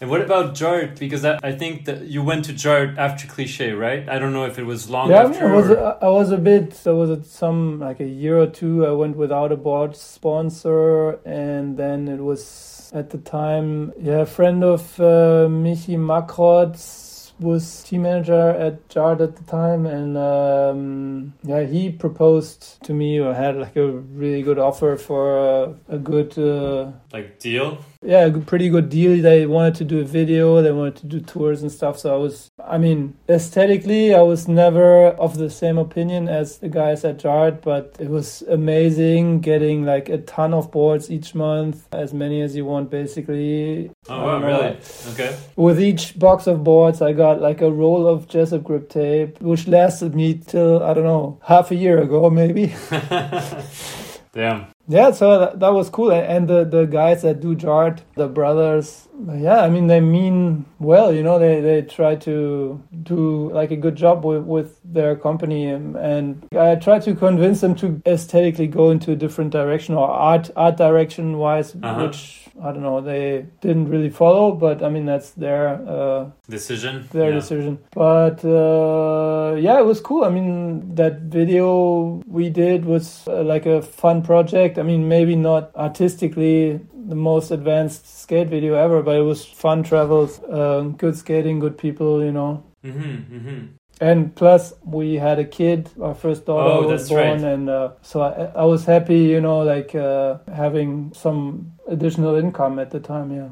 And what about Jart? Because I, I think that you went to Jart after Cliche, right? I don't know if it was long Yeah, I, mean, after. I was or- I was a bit. There was a, some like a year or two. I went without a board sponsor, and then it was at the time. Yeah, a friend of uh, Michi Makrotz was team manager at Jart at the time, and um, yeah, he proposed to me or had like a really good offer for uh, a good. Uh, like deal. Yeah, a pretty good deal. They wanted to do a video, they wanted to do tours and stuff. So I was, I mean, aesthetically, I was never of the same opinion as the guys at Jart, but it was amazing getting like a ton of boards each month, as many as you want, basically. Oh wow, don't really? Okay. With each box of boards, I got like a roll of Jessup grip tape, which lasted me till, I don't know, half a year ago, maybe. (laughs) Damn. Yeah, so that, that was cool. And the, the guys that do Jart, the brothers, yeah, I mean, they mean well, you know, they, they try to do like a good job with, with their company. And, and I try to convince them to aesthetically go into a different direction or art, art direction wise, Uh-huh. which I don't know, they didn't really follow, but I mean, that's their, uh, Decision. their Yeah. decision. But uh, yeah, it was cool. I mean, that video we did was uh, like a fun project. I mean, maybe not artistically the most advanced skate video ever, but it was fun travels, uh, good skating, good people, you know. Mm-hmm, mm-hmm. And plus, we had a kid. Our first daughter Oh, was born, right. and uh, so I, I was happy, you know, like uh, having some additional income at the time. Yeah.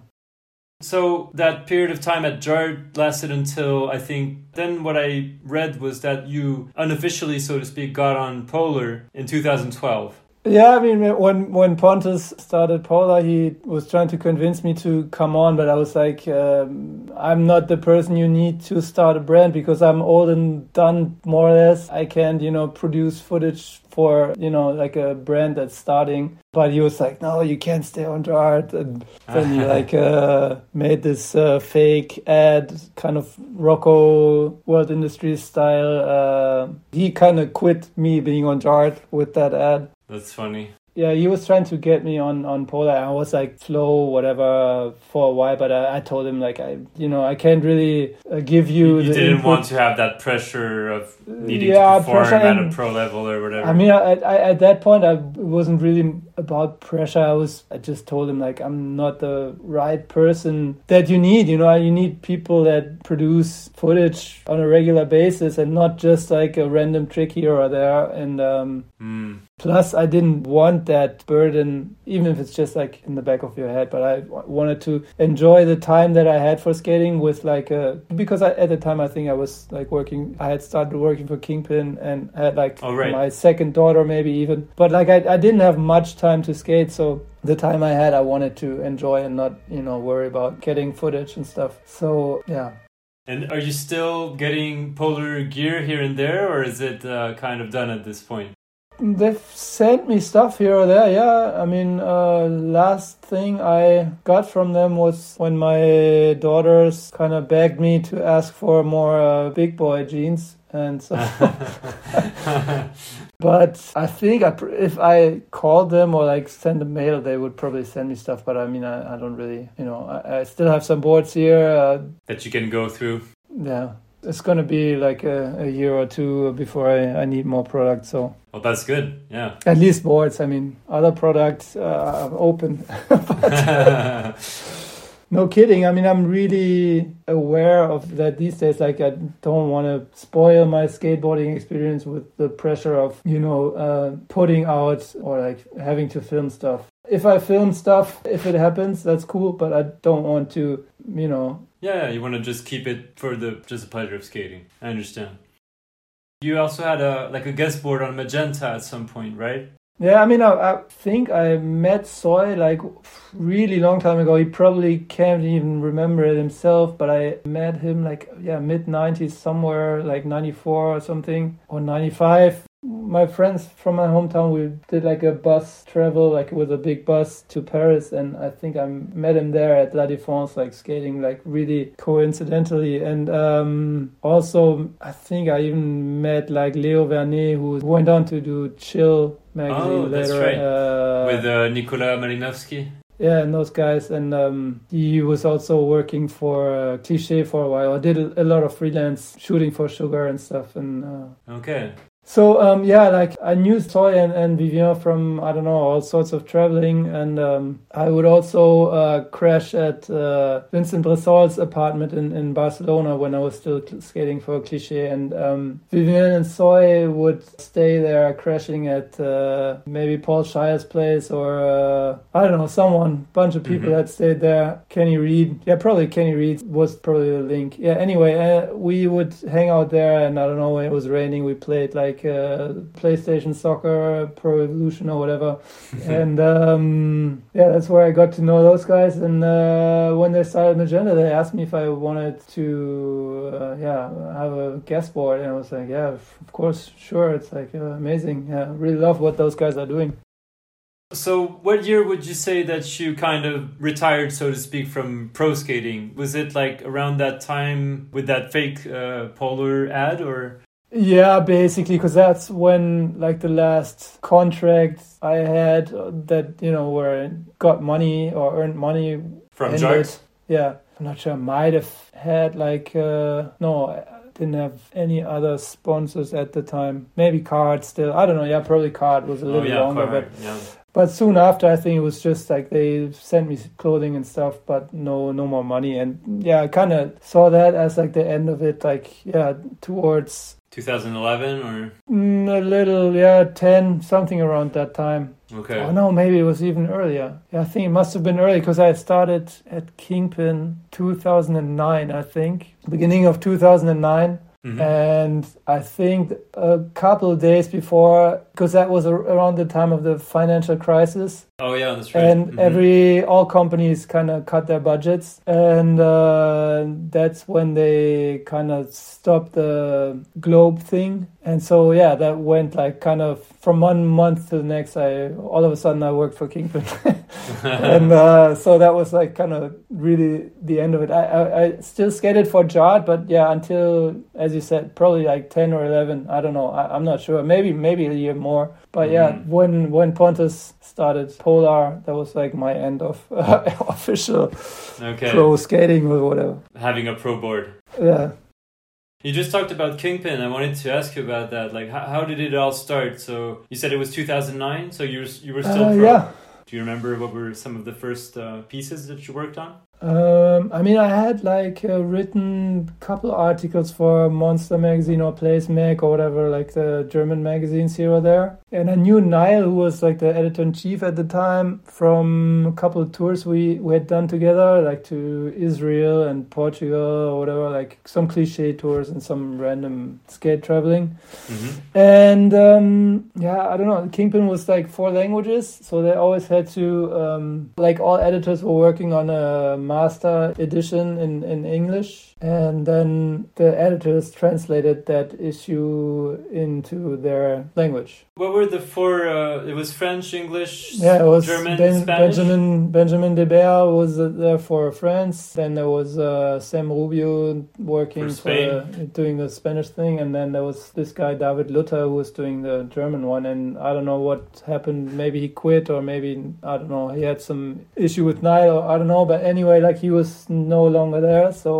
So that period of time at Jart lasted until I think. Then what I read was that you unofficially, so to speak, got on Polar in 2012. Yeah, I mean, when when Pontus started Polar, he was trying to convince me to come on, but I was like, um, I'm not the person you need to start a brand because I'm old and done more or less. I can't, you know, produce footage for you know like a brand that's starting. But he was like, no, you can't stay on Jart, and (laughs) then he like uh, made this uh, fake ad, kind of Rocco World Industries style. Uh, he kind of quit me being on Jart with that ad That's funny. yeah, he was trying to get me on on Polar. I was like flow whatever for a while, but I, I told him like I you know I can't really uh, give you. You the didn't input. want to have that pressure of needing Yeah, to perform at a and- pro level or whatever. I mean, I, I, at that point, I wasn't really about pressure. I was, I just told him like I'm not the right person that you need. You know, you need people that produce footage on a regular basis and not just like a random trick here or there. And um, Mm. Plus, I didn't want that burden, even if it's just like in the back of your head. But I w- wanted to enjoy the time that I had for skating with like a because I, at the time I think I was like working. I had started working for Kingpin and had like Oh, right. my second daughter, maybe even. But like I, I didn't have much time to skate, so the time I had, I wanted to enjoy and not you know worry about getting footage and stuff. So yeah. And are you still getting polar gear here and there, or is it uh, kind of done at this point? They've sent me stuff here or there, yeah. I mean, uh, last thing I got from them was when my daughters kind of begged me to ask for more uh, big boy jeans. And so, (laughs) (laughs) but I think I, pr- if I called them or like send a mail, they would probably send me stuff. But I mean, I, I don't really, you know, I, I still have some boards here. Uh, that you can go through. yeah, it's going to be like a, a year or two before I, I need more products. So. Well, that's good. Yeah. At least boards. I mean, other products uh, are open. (laughs) no kidding. I mean, I'm really aware of that these days. Like, I don't want to spoil my skateboarding experience with the pressure of, you know, uh, putting out or like having to film stuff. If I film stuff, if it happens, that's cool. But I don't want to, you know. Yeah, you want to just keep it for the just the pleasure of skating. I understand. You also had a like a guest board on Magenta at some point, right? Yeah, I mean, I, I think I met Soy like really long time ago. He probably can't even remember it himself, but I met him like yeah, mid '90s, somewhere like '94 or something or '95. My friends from my hometown, we did like a bus travel, like with a big bus to Paris, and I think I met him there at La Défense, like skating, like really coincidentally. And um, also, I think I even met like Leo Vernet, who went on to do Chill magazine Oh, that's later. right. Uh, With uh, Nikola Marinovsky. yeah, and those guys, and um, he was also working for uh, Cliche for a while. I did a, a lot of freelance shooting for Sugar and stuff, and uh, Okay. So um, yeah, like I knew Soy and, and Vivien from I don't know all sorts of traveling, and um, I would also uh, crash at uh, Vincent Bressol's apartment in, in Barcelona when I was still skating for Cliche, and um, Vivien and Soy would stay there crashing at uh, maybe Paul Shier's place or uh, I don't know someone, bunch of people Mhm. that stayed there. Kenny Reed, yeah, probably Kenny Reed was probably the link. Yeah, anyway, uh, we would hang out there, and I don't know when it was raining, we played like uh, PlayStation Soccer, Pro Evolution, or whatever. (laughs) and um, yeah, that's where I got to know those guys. And uh, when they started Magenta, they asked me if I wanted to, uh, yeah, have a guest board, and I was like, yeah, of course, sure. It's like uh, amazing. Yeah, really love what those guys are doing. So, what year would you say that you kind of retired, so to speak, from pro skating? Was it like around that time with that fake uh, polar ad, or Yeah, basically, because that's when like the last contract I had that you know where I got money or earned money from. Jart? Yeah, I'm not sure. I might have had like uh, no. didn't have any other sponsors at the time. Maybe Card still. I don't know. Yeah, probably Card was a Oh little yeah, longer, but yeah. but soon after, I think it was just like they sent me clothing and stuff, but no, no more money. And yeah, I kind of saw that as like the end of it. Like yeah, towards 2011 or mm, a little yeah, ten something around that time. okay. Oh no, maybe it was even earlier. Yeah, I think it must have been early because I started at Kingpin 2009. I think beginning of 2009. Mhm. And I think a couple of days before, because that was ar- around the time of the financial crisis, Oh yeah, that's right. and Mhm. every all companies kind of cut their budgets and uh, that's when they kind of stopped the globe thing. And so yeah that went like kind of from one month to the next i all of a sudden i worked for kingpin. (laughs) And uh, so that was like kind of really the end of it. I, I, I still skated for Jart but yeah until as you said probably like 10 or 11 i don't know. I, i'm not sure. Maybe maybe a year more but yeah Mhm. when when pontus started polar that was like my end of uh, (laughs) official okay. pro skating or whatever Having a pro board. yeah You just talked about Kingpin. I wanted to ask you about that. Like, how, how did it all start? So you said it was 2009. So you were, you were still Uh, pro. yeah Do you remember what were some of the first uh, pieces that you worked on? Um, I mean, I had like uh, written couple articles for Monster Magazine or Place Mag or whatever, like the German magazines here or there. And I knew Niall, who was like the editor in chief at the time, from a couple of tours we, we had done together, like to Israel and Portugal or whatever, like some cliche tours and some random skate traveling. hmm And um, yeah, I don't know. Kingpin was like four languages, so they always had to um, like all editors were working on a master edition in in English, and then the editors translated that issue into their language. What were the four? Uh, it was French, English, Yeah, it was German, Ben- Spanish. Benjamin Benjamin Deberdt was uh, there for France. Then there was uh, Sam Rubio working For for, the- doing the Spanish thing, and then there was this guy David Luther who was doing the German one. And I don't know what happened. Maybe he quit, or maybe I don't know. He had some issue with Niall, or I don't know. But anyway, like he was no longer there, so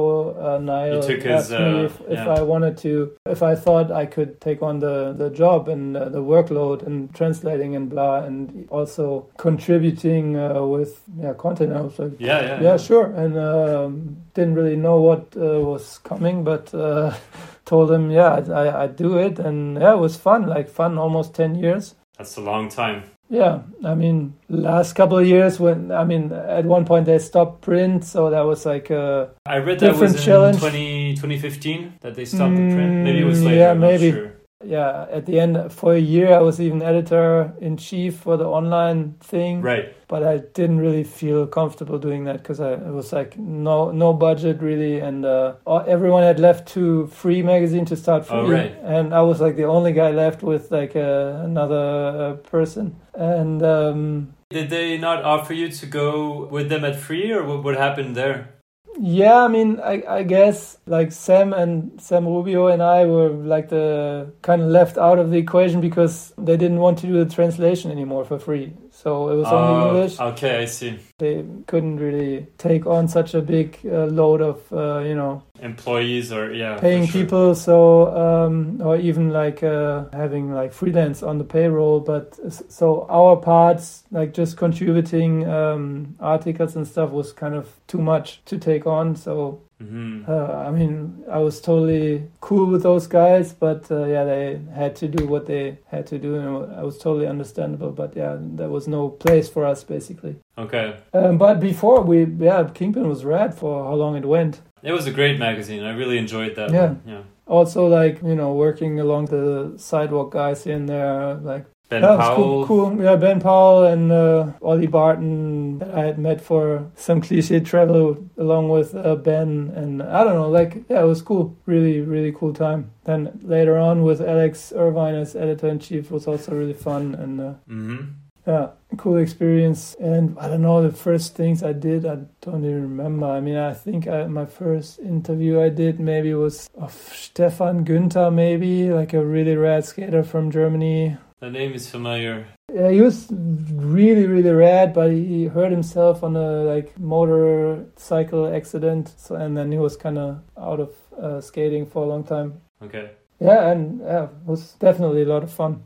uh, Niall took his, asked me uh, if, if yeah. I wanted to, if I thought I could take on the the job and uh, the workload and translating and blah, and also contributing uh, with yeah content. I was like, Yeah, yeah, yeah, sure, and um, didn't really know what uh, was coming, but uh, (laughs) told him, yeah, I, I I'd do it, and yeah, it was fun, like fun, almost ten years. That's a long time. Yeah, I mean, last couple of years when I mean, at one point they stopped print, so that was like uh, I read that Different was in challenge. 20, 2015 that they stopped the print. Maybe it was Mm, later. yeah, I'm not maybe. sure. Yeah. At the end, for a year, I was even editor in chief for the online thing. Right. but I didn't really feel comfortable doing that because I it was like no no budget really, and uh, everyone had left to free magazine to start free, Oh, right. and I was like the only guy left with like uh, another uh, person, and um, Did they not offer you to go with them at free, or what, what happened there? Yeah, I mean, I, I guess like Sam and Sam Rubio and I were like the kind of left out of the equation because they didn't want to do the translation anymore for free. So it was only Oh, English. Okay, I see. They couldn't really take on such a big uh, load of, uh, you know, Employees or yeah, paying sure. people. So, um, or even like uh, having like freelance on the payroll. But so our parts, like just contributing um, articles and stuff, was kind of too much to take on. So Mhm. uh, I mean, I was totally cool with those guys, but uh, yeah, they had to do what they had to do, and I was totally understandable. But yeah, there was no place for us basically. Okay. Um, but before we, yeah, Kingpin was rad for how long it went. It was a great magazine. I really enjoyed that. Yeah. one. Yeah. Also, like you know, working along the sidewalk guys in there, like Ben that was Powell. cool, cool. Yeah, Ben Powell and uh, Ollie Barton that I had met for some cliche travel along with uh, Ben, and I don't know, like yeah, it was cool. Really, really cool time. Then later on with Alex Irvine as editor in chief was also really fun and. Uh, hmm yeah, cool experience. And I don't know, the first things I did, I don't even remember. I mean, I think I, my first interview I did maybe was of Stefan Günther, maybe, like a really rad skater from Germany. The name is familiar. Yeah, he was really, really rad, but he hurt himself on a like motorcycle accident, so and then he was kind of out of uh, skating for a long time. Okay. Yeah, and yeah, it was definitely a lot of fun.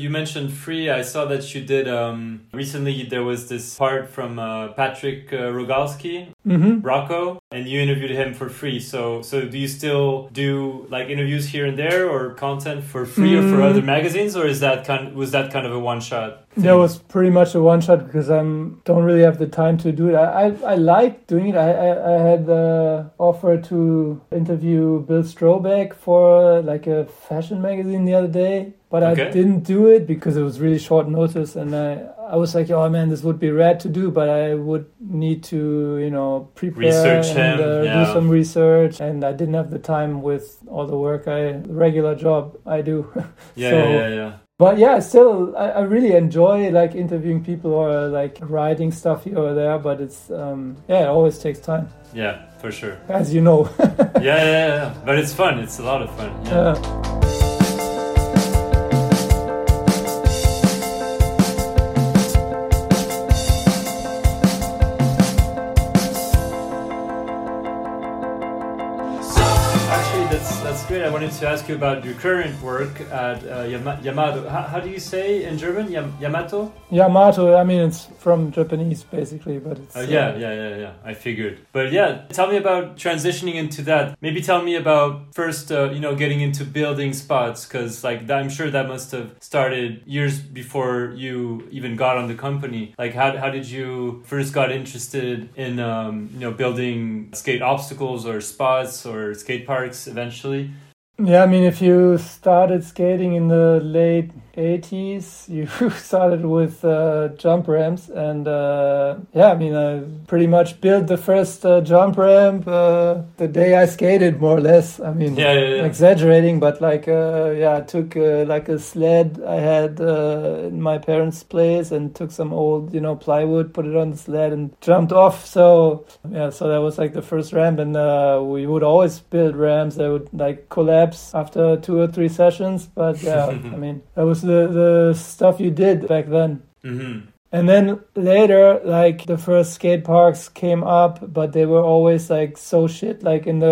You mentioned free. I saw that you did um, recently. There was this part from uh, Patrick uh, Rogalski, hmm Rocco, and you interviewed him for free. So, so do you still do like interviews here and there, or content for free, or for Mm. other magazines, or is that kind? Was that kind of a one shot? That was pretty much a one shot because I don't really have the time to do it. I, I, I like doing it. I, I, I had the offer to interview Bill Strobeck for like a fashion magazine the other day, but Okay. I didn't do it because it was really short notice. And I, I was like, oh man, this would be rad to do, but I would need to, you know, prepare Research and uh, yeah. do some research. And I didn't have the time with all the work I, regular job I do. (laughs) Yeah, So- yeah, yeah, yeah. But yeah, still, I, I really enjoy like interviewing people or like writing stuff here or there. But it's um, yeah, it always takes time, Yeah, for sure. as you know. (laughs) Yeah, yeah, yeah, yeah. But it's fun. It's a lot of fun. Yeah. Uh, wanted to ask you about your current work at uh, Yama- Yamato. How, how do you say in German? Yam- Yamato? Yamato, I mean, it's from Japanese basically, but it's uh, yeah, yeah, yeah, yeah. I figured. But yeah, tell me about transitioning into that. Maybe tell me about first, uh, you know, getting into building spots, because like I'm sure that must have started years before you even got on the company. Like, how how did you first got interested in, um, you know, building skate obstacles or spots or skate parks eventually? Yeah, I mean, if you started skating in the late 80s, you (laughs) started with uh, jump ramps. And uh, yeah, I mean, I pretty much built the first uh, jump ramp uh, the day I skated, more or less. I mean, Yeah, yeah, yeah. exaggerating, but like, uh, yeah, I took uh, like a sled I had uh, in my parents' place and took some old, you know, plywood, put it on the sled and jumped off. So, yeah, so that was like the first ramp. And uh, we would always build ramps that would like collapse after two or three sessions. But yeah, (laughs) I mean, that was the, the stuff you did back then. Mm-hmm. And then later, like the first skate parks came up, but they were always like so shit. Like in the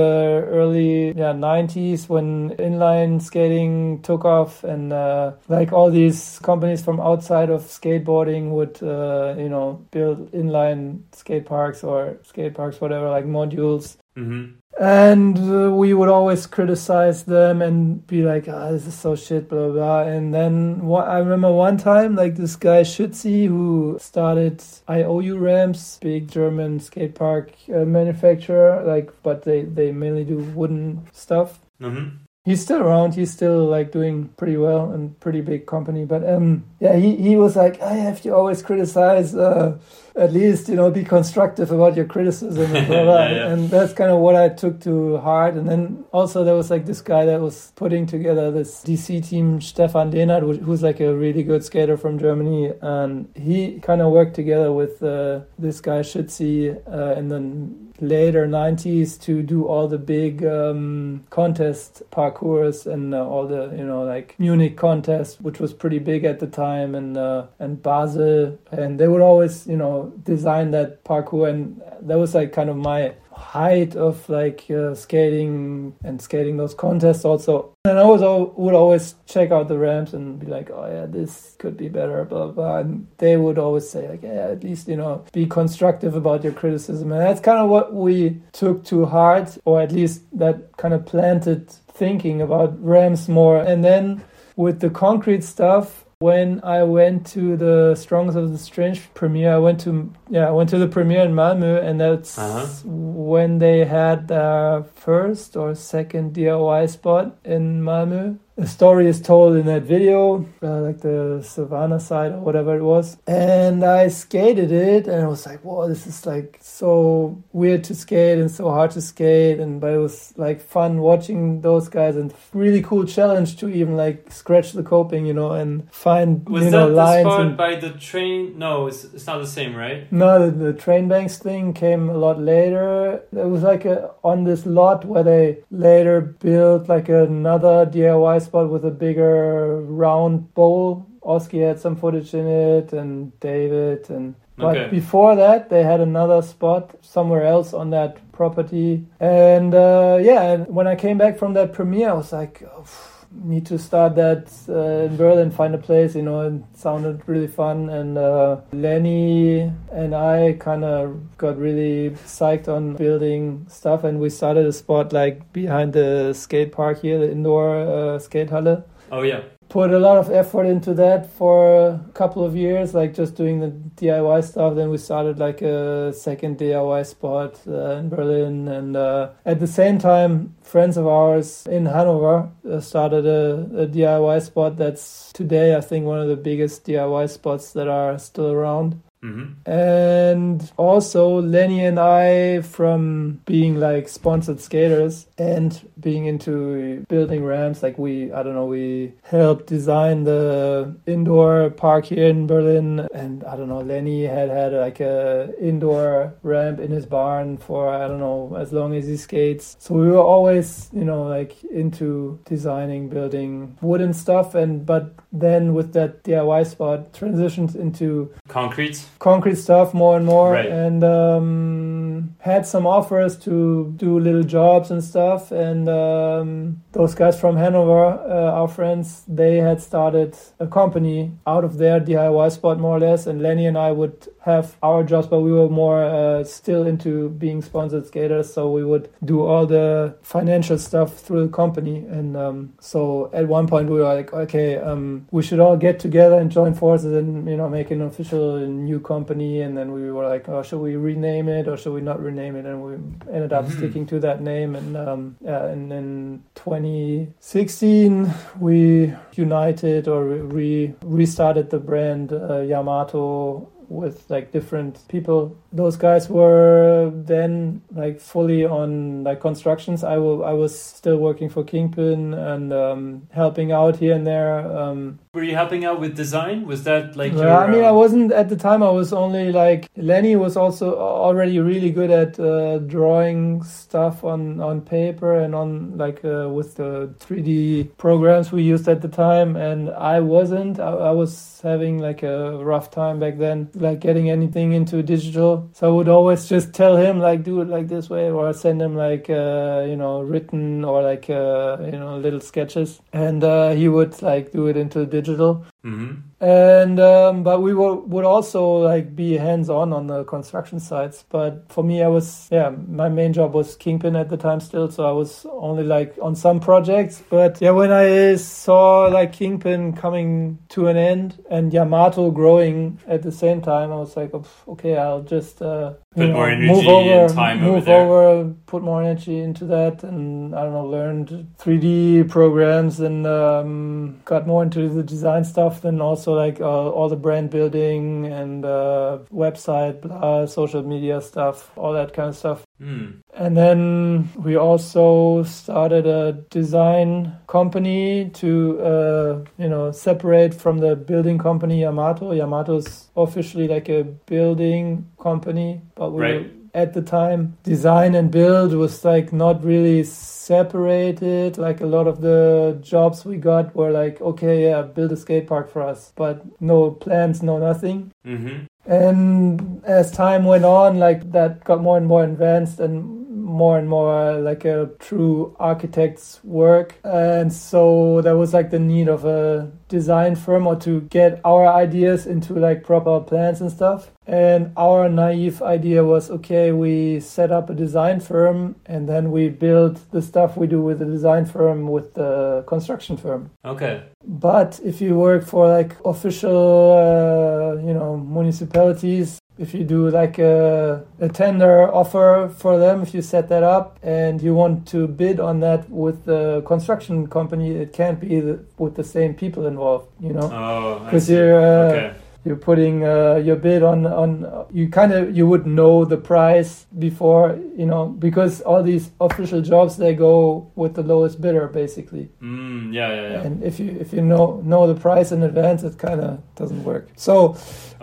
early yeah nineties when inline skating took off, and uh, like all these companies from outside of skateboarding would uh, you know build inline skate parks or skate parks, whatever, like modules. Mm-hmm. And we would always criticize them and be like, ah, this is so shit, blah, blah, blah. And then what, I remember one time, like this guy Schützi, who started IOU Ramps, big German skate park uh, manufacturer, like, but they, they mainly do wooden stuff. Mm-hmm. He's still around. He's still like doing pretty well and pretty big company. But um, yeah, he, he was like, I have to always criticize. Uh, at least you know be constructive about your criticism and blah, (laughs) blah. Yeah, yeah. and that's kind of what I took to heart. And then also there was like this guy that was putting together this DC team, Stefan Lehnert, who's like a really good skater from Germany, and he kind of worked together with uh, this guy Schützi uh, in the later 90s to do all the big um, contest parkours and uh, all the you know like Munich contest which was pretty big at the time and uh, and Basel. And they would always you know design that parkour and that was like kind of my height of like uh, skating and skating those contests also. And I was would always check out the ramps and be like oh yeah this could be better blah blah, blah. and they would always say like yeah at least you know be constructive about your criticism. And that's kind of what we took to heart or at least that kind of planted thinking about ramps more. And then with the concrete stuff when I went to the Strongest of the Strange premiere, I went to yeah, I went to the premiere in Malmö, and that's Uh-huh. when they had their first or second DIY spot in Malmö. The story is told in that video, uh, like the Savannah side or whatever it was. And I skated it, and I was like, "Whoa, this is like so weird to skate and so hard to skate." And but it was like fun watching those guys, and really cool challenge to even like scratch the coping, you know, and find Was you that know the lines spot and by the train? No, it's, it's not the same, right? no, the, the train banks thing came a lot later. It was like a, on this lot where they later built like another DIY spot with a bigger round bowl. Oski had some footage in it, and David, and But Okay. before that, they had another spot somewhere else on that property. And uh, yeah, and when I came back from that premiere, I was like, oh, need to start that uh, in Berlin, find a place. You know, it sounded really fun. And uh, Lenny and I kind of got really psyched on building stuff, and we started a spot like behind the skate park here, the indoor uh, skate halle Oh yeah. Put a lot of effort into that for a couple of years, like just doing the DIY stuff. Then we started like a second DIY spot uh, in Berlin, and uh, at the same time, friends of ours in Hanover uh, started a, a DIY spot that's today, I think, one of the biggest DIY spots that are still around. Mm-hmm. And also, Lenny and I, from being like sponsored skaters and being into building ramps, like we, I don't know, we helped design the indoor park here in Berlin. And I don't know, Lenny had had like a indoor ramp in his barn for, I don't know, as long as he skates. So we were always, you know, like into designing, building wooden stuff. And, but then with that DIY spot, transitions into Concrete. concrete stuff more and more Right. and um, had some offers to do little jobs and stuff and um, those guys from hanover uh, our friends they had started a company out of their diy spot more or less and lenny and i would have our jobs but we were more uh, still into being sponsored skaters so we would do all the financial stuff through the company and um, so at one point we were like okay um, we should all get together and join forces and you know make an official new company and then we were like oh should we rename it or should we not rename it and we ended up Mhm. sticking to that name and um, yeah and in 2016 we united or re restarted the brand uh, Yamato with like different people those guys were then like fully on like constructions i wa- I was still working for kingpin and um, helping out here and there um, Were you helping out with design? Was that like your? yeah, I mean, I um, wasn't at the time. I was only like Lenny was also already really good at uh, drawing stuff on on paper and on like uh, with the 3D programs we used at the time, and I wasn't. I, I was having like a rough time back then, like getting anything into digital. So I would always just tell him like do it like this way, or send him like uh, you know written or like uh, you know little sketches, and uh, he would like do it into digital mhm. and um, but we were, would also like be hands on on the construction sites. But for me, I was yeah, my main job was Kingpin at the time still, so I was only like on some projects. But yeah, when I saw like Kingpin coming to an end and Yamato growing at the same time, I was like, "Oh, okay, I'll just uh, you Put know, more move energy over, and time over move there. over, put more energy into that, and I don't know, learned 3D programs and um, got more into the design stuff. Then also like uh, all the brand building and uh, website, blah, social media stuff, all that kind of stuff. Hmm. And then we also started a design company to, uh, you know, separate from the building company Yamato. Yamato's officially like a building company, but we Right. at the time design and build was like not really separated like a lot of the jobs we got were like okay yeah build a skate park for us but no plans no nothing Mm-hmm. And as time went on like that got more and more advanced and more and more like a true architect's work. And so there was like the need of a design firm or to get our ideas into like proper plans and stuff. And our naive idea was okay we set up a design firm and then we build the stuff we do with the design firm with the construction firm. Okay. but if you work for like official, uh, you know, municipalities, if you do like a, a tender offer for them, if you set that up and you want to bid on that with the construction company, it can't be the, with the same people involved, you know, Oh, I because you're uh, okay. You're putting uh, your bid on on you kind of you would know the price before you know because all these official jobs they go with the lowest bidder basically Mm, yeah, yeah, yeah. and if you if you know know the price in advance, it kind of doesn't work. So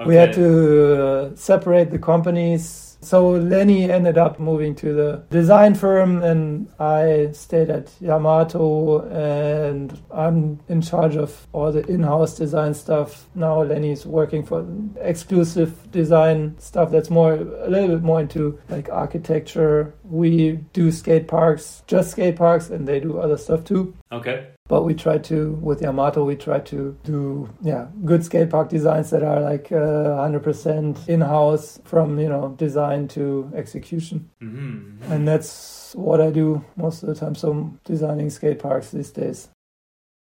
we had to uh, separate the companies So Lenny ended up moving to the design firm, and I stayed at Yamato, and I'm in charge of all the in-house design stuff. Now Lenny's working for exclusive design stuff that's more a little bit more into like architecture. We do skate parks, just skate parks, and they do other stuff too. Okay. But we try to with Yamato, we try to do yeah good skate park designs that are like uh, 100% in-house from you know design to execution, Mm-hmm. and that's what I do most of the time. So designing skate parks these days.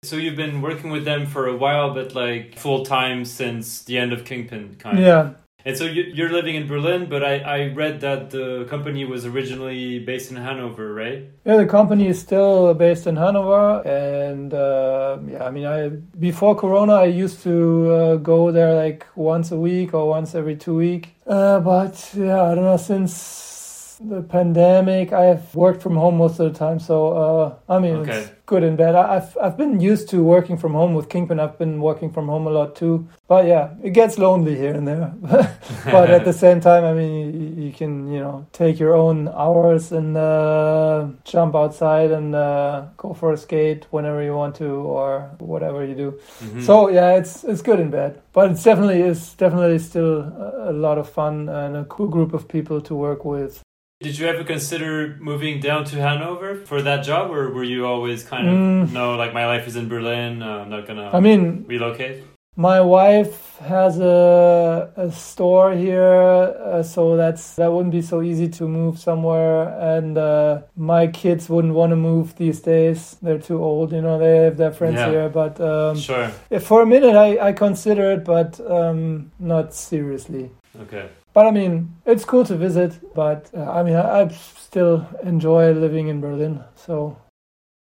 So you've been working with them for a while, but like full time since the end of Kingpin, kind of. Yeah, And so you- you're living in Berlin, but I, I read that the company was originally based in Hanover, right? Yeah, the company is still based in Hanover, and uh, yeah, I mean, I before Corona, I used to uh, go there like once a week or once every two week. Uh, but yeah, I don't know since the pandemic, I've worked from home most of the time. So uh, I mean, Okay. it's good and bad. I- I've I've been used to working from home with Kingpin. I've been working from home a lot too. But yeah, it gets lonely here and there. (laughs) but at the (laughs) same time, I mean, you, you can you know take your own hours and uh, jump outside and uh, go for a skate whenever you want to or whatever you do. Mhm. So yeah, it's it's good and bad, but it's definitely is definitely still a, a lot of fun and a cool group of people to work with. Did you ever consider moving down to Hanover for that job, or were you always kind of Mm. no, like my life is in Berlin, uh, I'm not gonna I mean, relocate? My wife has a, a store here, uh, so that's that wouldn't be so easy to move somewhere. And uh, my kids wouldn't want to move these days; they're too old. You know, they have their friends Yeah. here. But um, Sure. for a minute, I I consider it, but um, not seriously. Okay. But I mean, it's cool to visit. But uh, I mean, I, I still enjoy living in Berlin. So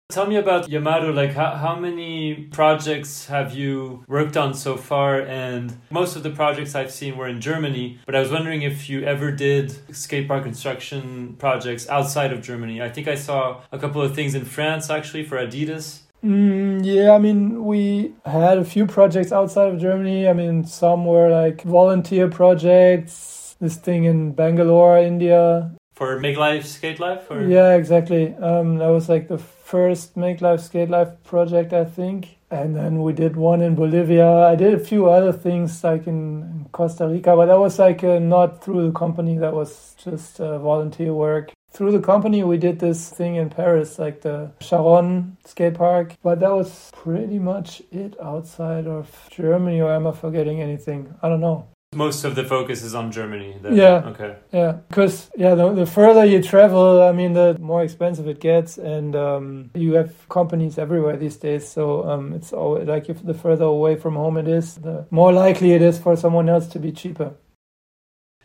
Tell me about Yamato. Like, how, how many projects have you worked on so far? And most of the projects I've seen were in Germany, but I was wondering if you ever did skate park construction projects outside of Germany. I think I saw a couple of things in France actually for Adidas. Mm, yeah, I mean, we had a few projects outside of Germany. I mean, some were like volunteer projects. This thing in Bangalore, India. For Make Life, Skate Life? Or? Yeah, exactly. Um, that was like the first Make Life Skate Life project, I think. And then we did one in Bolivia. I did a few other things like in, Costa Rica, but that was like uh, not through the company. That was just uh, volunteer work. Through the company, we did this thing in Paris, like the Charon skate park. But that was pretty much it outside of Germany, or am I forgetting anything? I don't know. Most of the focus is on Germany. then. Yeah. Okay. Yeah, because yeah, the, the further you travel, I mean, the more expensive it gets, and um, you have companies everywhere these days. So um, it's always like if the further away from home it is, the more likely it is for someone else to be cheaper.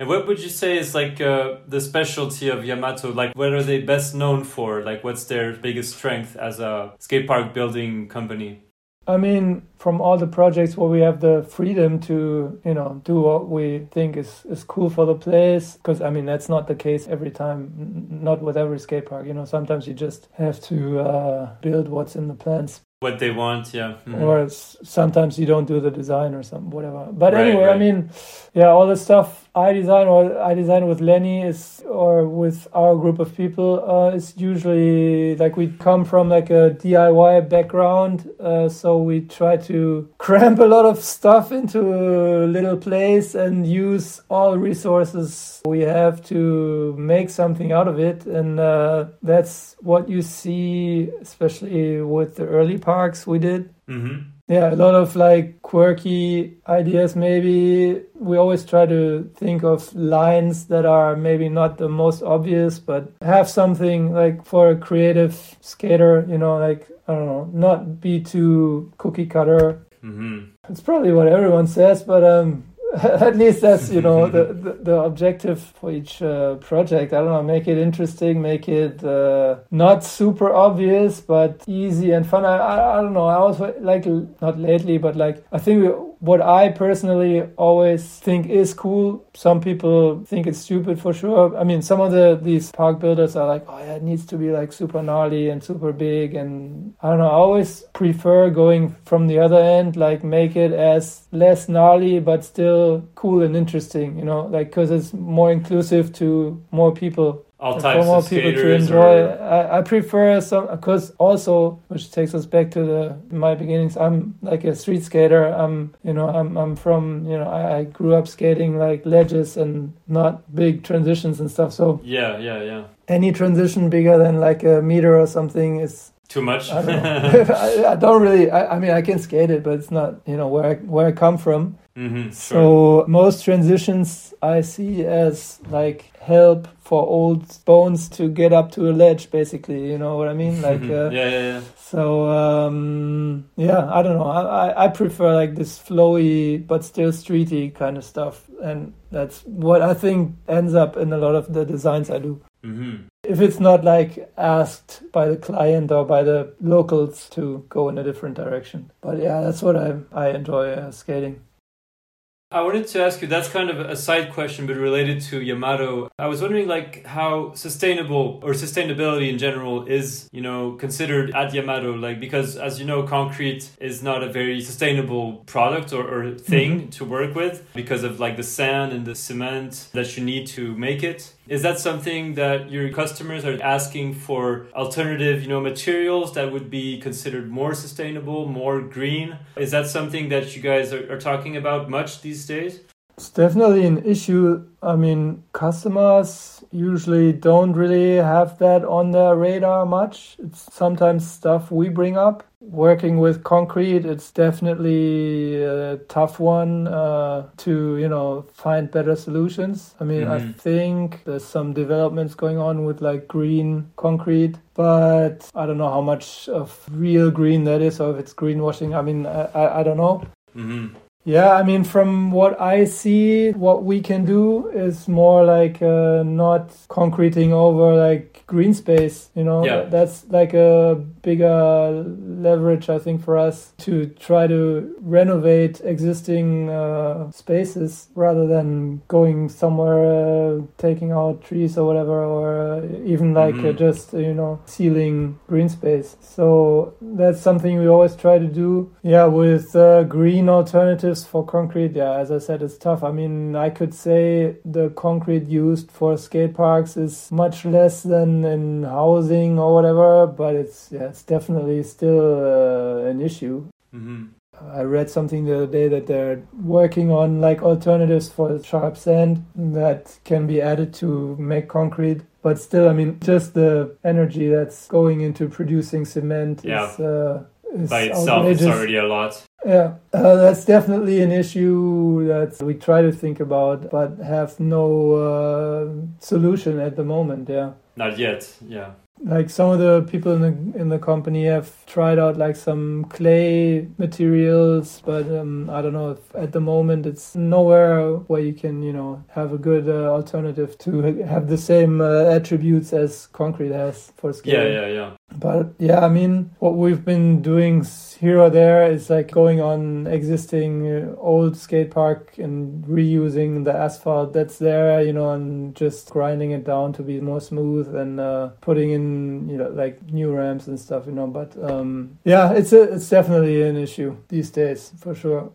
And what would you say is like uh, the specialty of Yamato? Like, what are they best known for? Like, what's their biggest strength as a skate park building company? I mean, from all the projects where we have the freedom to, you know, do what we think is, is cool for the place, because I mean, that's not the case every time, not with every skate park. You know, sometimes you just have to uh, build what's in the plans. What they want, yeah. Mhm. or sometimes you don't do the design or something whatever but Right, anyway i mean yeah all the stuff i design or i design with lenny is or with our group of people uh, is usually like we come from like a diy background uh, so we try to cramp a lot of stuff into a little place and use all resources we have to make something out of it and uh, that's what you see especially with the early parks we did Mhm. Yeah, a lot of like quirky ideas. Maybe we always try to think of lines that are maybe not the most obvious, but have something like for a creative skater, you know, like, I don't know, not be too cookie cutter. Mhm. It's probably what everyone says, but um, (laughs) at least that's you know the, (laughs) the the objective for each uh, project. I don't know, make it interesting, make it uh, not super obvious, but easy and fun. I, I I don't know. I also like not lately, but like I think we what I personally always think is cool. Some people think it's stupid for sure. I mean, some of the these park builders are like, oh yeah, it needs to be like super gnarly and super big, and I don't know. I always prefer going from the other end, like make it as less gnarly but still cool and interesting. You know, like because it's more inclusive to more people all types for more of people to enjoy. or- I, I prefer some because also, which takes us back to the my beginnings. I'm like a street skater. I'm you know I'm I'm from you know I, I grew up skating like ledges and not big transitions and stuff. So yeah, yeah, yeah. any transition bigger than like a meter or something is Too much. I don't. (laughs) (laughs) I, I don't really. I, I mean, I can skate it, but it's not you know where I, where I come from. Hmm So most transitions I see as like help for old bones to get up to a ledge, basically. You know what I mean? (laughs) Like, uh, yeah, yeah, yeah. so um, yeah, I don't know. I, I I prefer like this flowy but still streety kind of stuff, and that's what I think ends up in a lot of the designs I do. hmm If it's not like asked by the client or by the locals to go in a different direction, but yeah, that's what I I enjoy uh, skating. I wanted to ask you. That's kind of a side question, but related to Yamato. I was wondering, like, how sustainable or sustainability in general is, you know, considered at Yamato. Like, because as you know, concrete is not a very sustainable product or, or thing mm-hmm. to work with because of like the sand and the cement that you need to make it. Is that something that your customers are asking for alternative, you know, materials that would be considered more sustainable, more green? Is that something that you guys are, are talking about much these days? It's definitely an issue. I mean, customers usually don't really have that on their radar much. It's sometimes stuff we bring up. Working with concrete, it's definitely a tough one uh, to, you know, find better solutions. I mean, I Mhm. think there's some developments going on with like green concrete, but I don't know how much of real green that is or if it's greenwashing. I mean, I, I, I don't know. Mm-hmm. Yeah, I mean, from what I see, what we can do is more like uh, not concreting over like green space. You know, Yeah. that's like a bigger leverage, I think, for us to try to renovate existing uh, spaces rather than going somewhere, uh, taking out trees or whatever, or uh, even like uh, Mhm. just you know sealing green space. So that's something we always try to do. Yeah, with uh, green alternatives for concrete. Yeah, as I said, it's tough. I mean, I could say the concrete used for skate parks is much less than in housing or whatever, but it's yeah, it's definitely still uh, an issue. Mm-hmm. I read something the other day that they're working on like alternatives for sharp sand that can be added to make concrete. But still, I mean, just the energy that's going into producing cement Yeah. is, uh, is By itself, it's already a lot. Yeah, uh, that's definitely an issue that we try to think about, but have no uh, solution at the moment. Yeah Not yet. Yeah. Like some of the people in the in the company have tried out like some clay materials but um, i don't know if at the moment it's nowhere where you can you know have a good uh, alternative to have the same uh, attributes as concrete has for scale. Yeah, yeah, yeah. But yeah, I mean, what we've been doing here or there is like going on existing uh, old skate park and reusing the asphalt that's there, you know, and just grinding it down to be more smooth and uh, putting in, you know, like new ramps and stuff, you know. But um, yeah, it's a, it's definitely an issue these days for sure.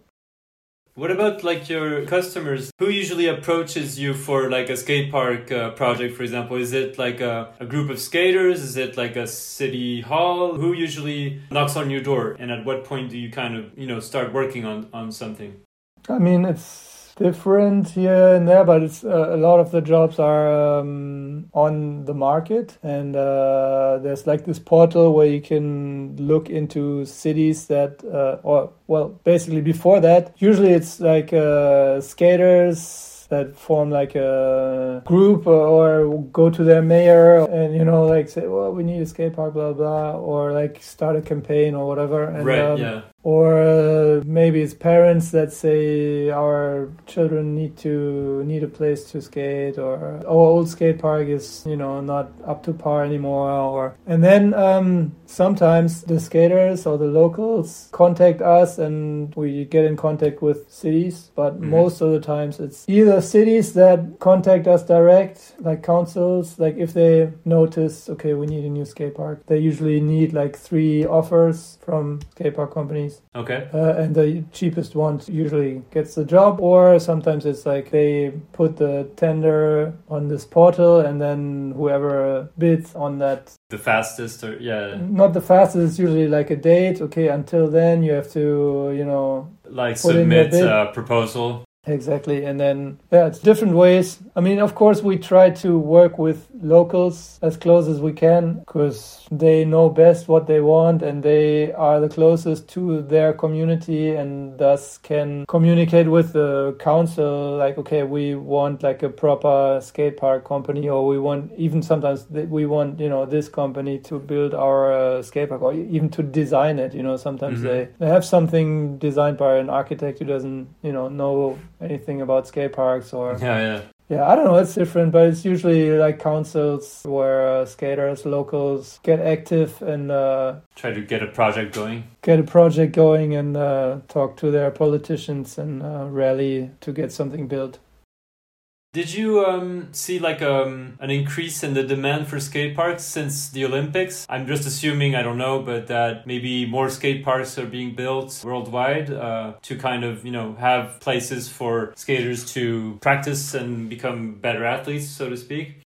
What about like your customers? Who usually approaches you for like a skate park uh, project, for example? Is it like a, a group of skaters? Is it like a city hall? Who usually knocks on your door? And at what point do you kind of, you know, start working on, on something? I mean, it's different here and there, but it's uh, a lot of the jobs are um, on the market, and uh, there's like this portal where you can look into cities that, uh, or well, basically before that, usually it's like uh, skaters that form like a group or go to their mayor and you know like say well we need a skate park blah blah or like start a campaign or whatever and right, um, yeah. Or uh, maybe it's parents that say our children need to need a place to skate or our old skate park is you know not up to par anymore or and then um, sometimes the skaters or the locals contact us and we get in contact with cities but Mhm. most of the times it's either cities that contact us direct like councils like if they notice okay we need a new skate park they usually need like three offers from skate park companies Okay. uh, and the cheapest one usually gets the job or sometimes it's like they put the tender on this portal and then whoever bids on that. The fastest, or yeah, not the fastest it's usually like a date. Okay until then you have to you know like Put in your submit a proposal. Exactly, and then yeah, it's different ways. I mean, of course, we try to work with locals as close as we can because they know best what they want and they are the closest to their community and thus can communicate with the council. Like, okay, we want like a proper skate park company, or we want even sometimes we want you know this company to build our uh, skate park, or even to design it. You know, sometimes Mhm. they they have something designed by an architect who doesn't you know know anything about skate parks or (laughs) Yeah, yeah. yeah i don't know it's different but it's usually like councils where uh, skaters locals get active and uh, Try to get a project going. get a project going and uh, talk to their politicians and uh, rally to get something built Did you um, see like um, an increase in the demand for skate parks since the Olympics? I'm just assuming, I don't know, but that maybe more skate parks are being built worldwide uh, to kind of, you know, have places for skaters to practice and become better athletes, so to speak.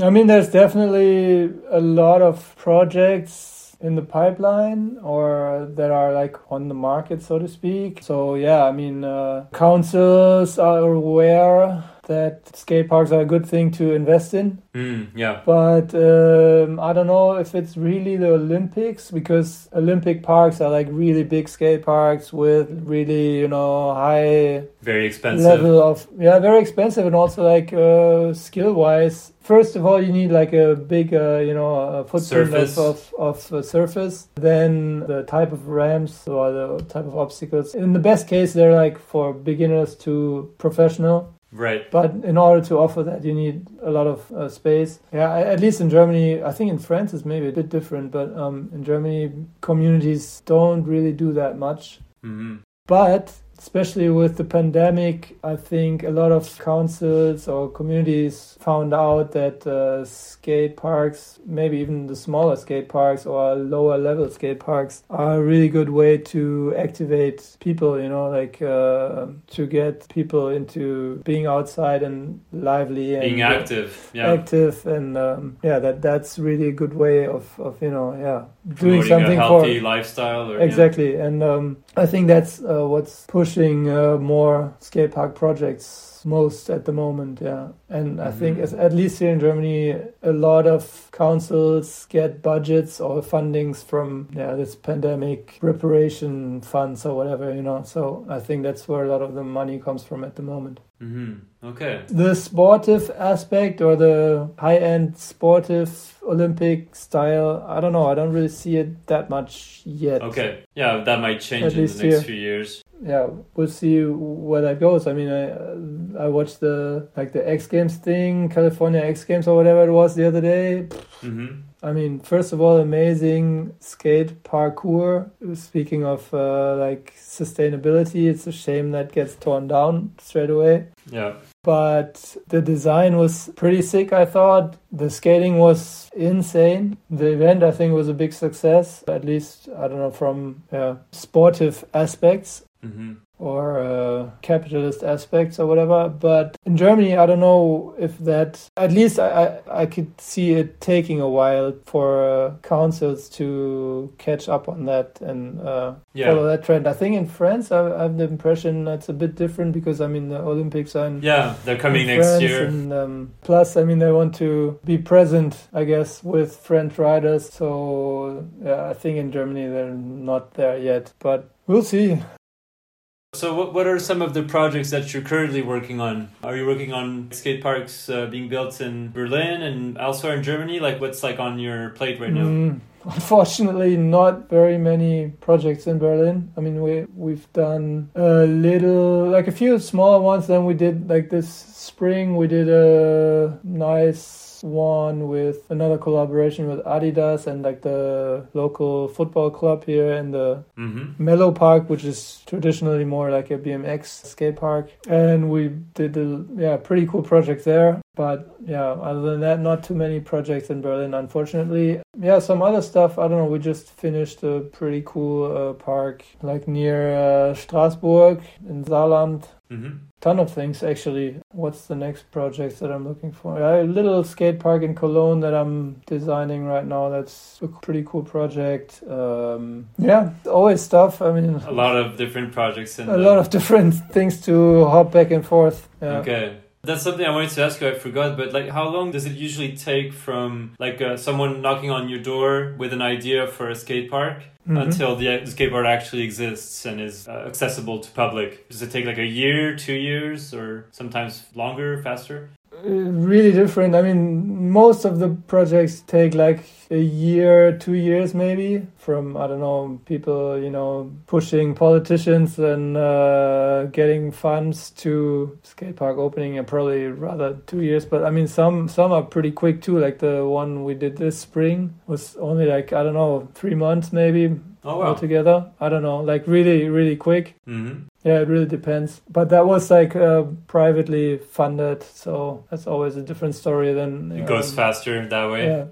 I mean, there's definitely a lot of projects in the pipeline or that are like on the market, so to speak. So, yeah, I mean, uh, councils are aware that skate parks are a good thing to invest in. Mm, yeah. But um, I don't know if it's really the Olympics because Olympic parks are like really big skate parks with really, you know, high Very expensive. level of yeah very expensive and also like uh, skill wise first of all you need like a big uh, you know footprint Surface. of, of, of uh, surface then the type of ramps or the type of obstacles in the best case they're like for beginners to professional Right. but in order to offer that you need a lot of uh, space. Yeah at least in germany i think in france it's maybe a bit different but um, in germany communities don't really do that much. Hmm but especially with the pandemic, I think a lot of councils or communities found out that uh, skate parks, maybe even the smaller skate parks or lower level skate parks, are a really good way to activate people, you know, like uh, to get people into being outside and lively and Being active. Yeah. active and um, yeah that that's really a good way of, of you know yeah doing Promoting something a for healthy lifestyle. Or, yeah. Exactly, and um, I think that's uh, what's pushing uh, more skate park projects most at the moment. Yeah, and I think Mhm. as, at least here in Germany, a lot of councils get budgets or fundings from yeah this pandemic reparation funds or whatever you know. So I think that's where a lot of the money comes from at the moment. mm-hmm. Okay. The sportive aspect or the high end sportive Olympic style, I don't know. I don't really see it that much yet. Okay. Yeah, that might change At in the next here. few years. Yeah, we'll see where that goes. I mean, I I watched the like the X Games thing, California X Games or whatever it was the other day. hmm I mean, first of all, amazing skate parkour. Speaking of uh, like sustainability, it's a shame that gets torn down straight away. Yeah. But the design was pretty sick, I thought. The skating was insane. The event, I think, was a big success, at least, I don't know, from yeah, sportive aspects hmm or uh, capitalist aspects or whatever. But in Germany, I don't know if that. At least I I, I could see it taking a while for uh, councils to catch up on that and uh, Yeah. follow that trend. I think in France, I, I have the impression that's a bit different because I mean the Olympics are in. Yeah, they're coming next France year. And um, plus, I mean, they want to be present, I guess, with French riders. So, yeah, I think in Germany they're not there yet, but we'll see. So, what, what are some of the projects that you're currently working on? Are you working on skate parks uh, being built in Berlin and elsewhere in Germany? Like, what's like on your plate right now? Mm, unfortunately, not very many projects in Berlin. I mean, we we've done a little, like a few smaller ones. Then we did like this spring. We did a nice one with another collaboration with Adidas and like the local football club here in the Mm-hmm. Mellow Park, which is traditionally more like a BMX skate park. And we did a yeah, pretty cool project there. But yeah, other than that, not too many projects in Berlin, unfortunately. Yeah, some other stuff. I don't know. We just finished a pretty cool uh, park like near uh, Strasbourg in Saarland Mm-hmm. ton of things actually. What's the next project that I'm looking for? A little skate park in Cologne that I'm designing right now. That's a pretty cool project. Um, yeah, always stuff. I mean, A lot of different projects. In a lot of different things to hop back and forth. Yeah. Okay. That's something I wanted to ask you. I forgot, but like, how long does it usually take from like uh, someone knocking on your door with an idea for a skate park Mhm. until the, the skateboard actually exists and is uh, accessible to public? Does it take like a year, two years, or sometimes longer, faster? Uh, really different. I mean, most of the projects take like a year, two years maybe from, I don't know, people, you know, pushing politicians and uh, getting funds to skate park opening and probably rather two years. But I mean, some, some are pretty quick too. Like the one we did this spring was only like, I don't know, three months maybe Oh wow. altogether. I don't know, like really, really quick. Mm-hmm. Yeah, it really depends. But that was like uh, privately funded, so that's always a different story than It goes um, faster that way. Yeah.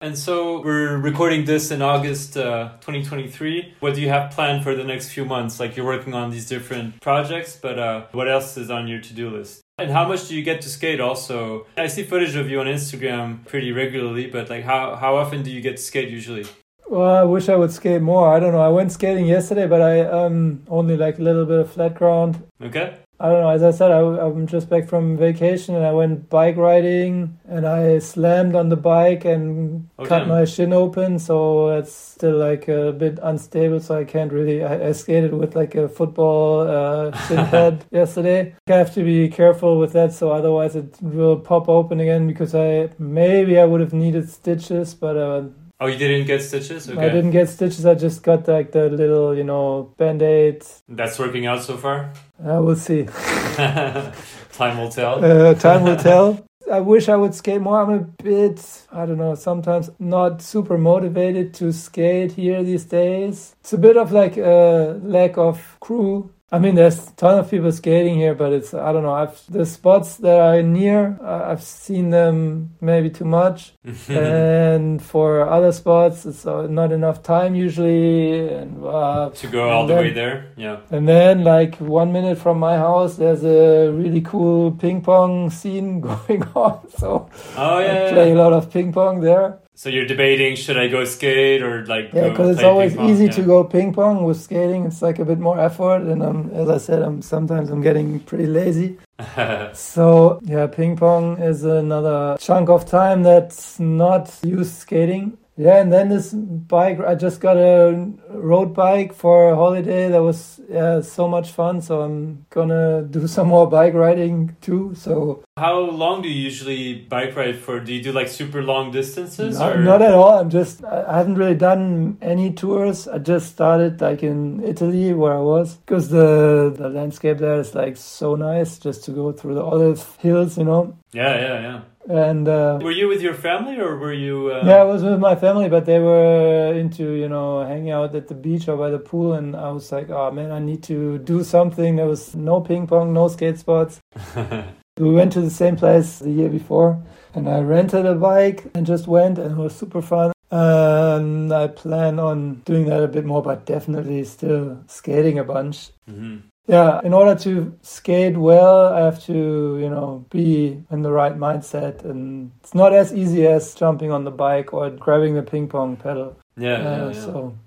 And so we're recording this in August uh, 2023. What do you have planned for the next few months? Like you're working on these different projects, but uh, what else is on your to-do list? And how much do you get to skate also? I see footage of you on Instagram pretty regularly, but like how, how often do you get to skate usually? Well, I wish I would skate more. I don't know. I went skating yesterday, but I um only like a little bit of flat ground. Okay. I don't know. As I said, I, I'm just back from vacation and I went bike riding and I slammed on the bike and Oh, cut damn. my shin open. So it's still like a bit unstable. So I can't really. I, I skated with like a football uh, shin (laughs) pad yesterday. I have to be careful with that. So otherwise it will pop open again because I maybe I would have needed stitches, but uh, Oh, you didn't get stitches? Okay. I didn't get stitches. I just got like the little, you know, band aid. That's working out so far? Uh, we'll see. (laughs) (laughs) Time will tell. Uh, time will tell. I wish I would skate more. I'm a bit, I don't know, sometimes not super motivated to skate here these days. It's a bit of like a lack of crew. I mean, there's a ton of people skating here, but it's, I don't know, I've, the spots that are near, I- I've seen them maybe too much. (laughs) and for other spots, it's uh, not enough time usually. And, uh, to go all the then- way there? Yeah. and then, like one minute from my house, there's a really cool ping pong scene (laughs) going on. So Oh, I yeah. play yeah. a lot of ping pong there. So you're debating should I go skate or like Yeah, because it's always pong? easy Yeah. to go ping pong with skating. It's like a bit more effort, and um, as I said, I'm sometimes I'm getting pretty lazy. (laughs) So yeah, ping pong is another chunk of time that's not used skating. Yeah, and then this bike, I just got a road bike for a holiday. That was yeah, so much fun. So I'm gonna do (laughs) some more bike riding too. So How long do you usually bike ride for? Do you do like super long distances? not, or? not at all. I'm just I I haven't really done any tours. I just started like in Italy where I was because the the landscape there is like so nice just to go through the olive hills, you know. Yeah, yeah, yeah. And uh, Were you with your family or were you? Uh... Yeah, I was with my family, but they were into, you know, hanging out at the beach or by the pool. And I was like, oh man, I need to do something. There was no ping pong, no skate spots. (laughs) We went to the same place the year before and I rented a bike and just went and it was super fun. And I plan on doing that a bit more, but definitely still skating a bunch. Mhm. Yeah, in order to skate well, I have to, you know, be in the right mindset. And it's not as easy as jumping on the bike or grabbing the ping pong pedal. Yeah, Uh, yeah, yeah. So,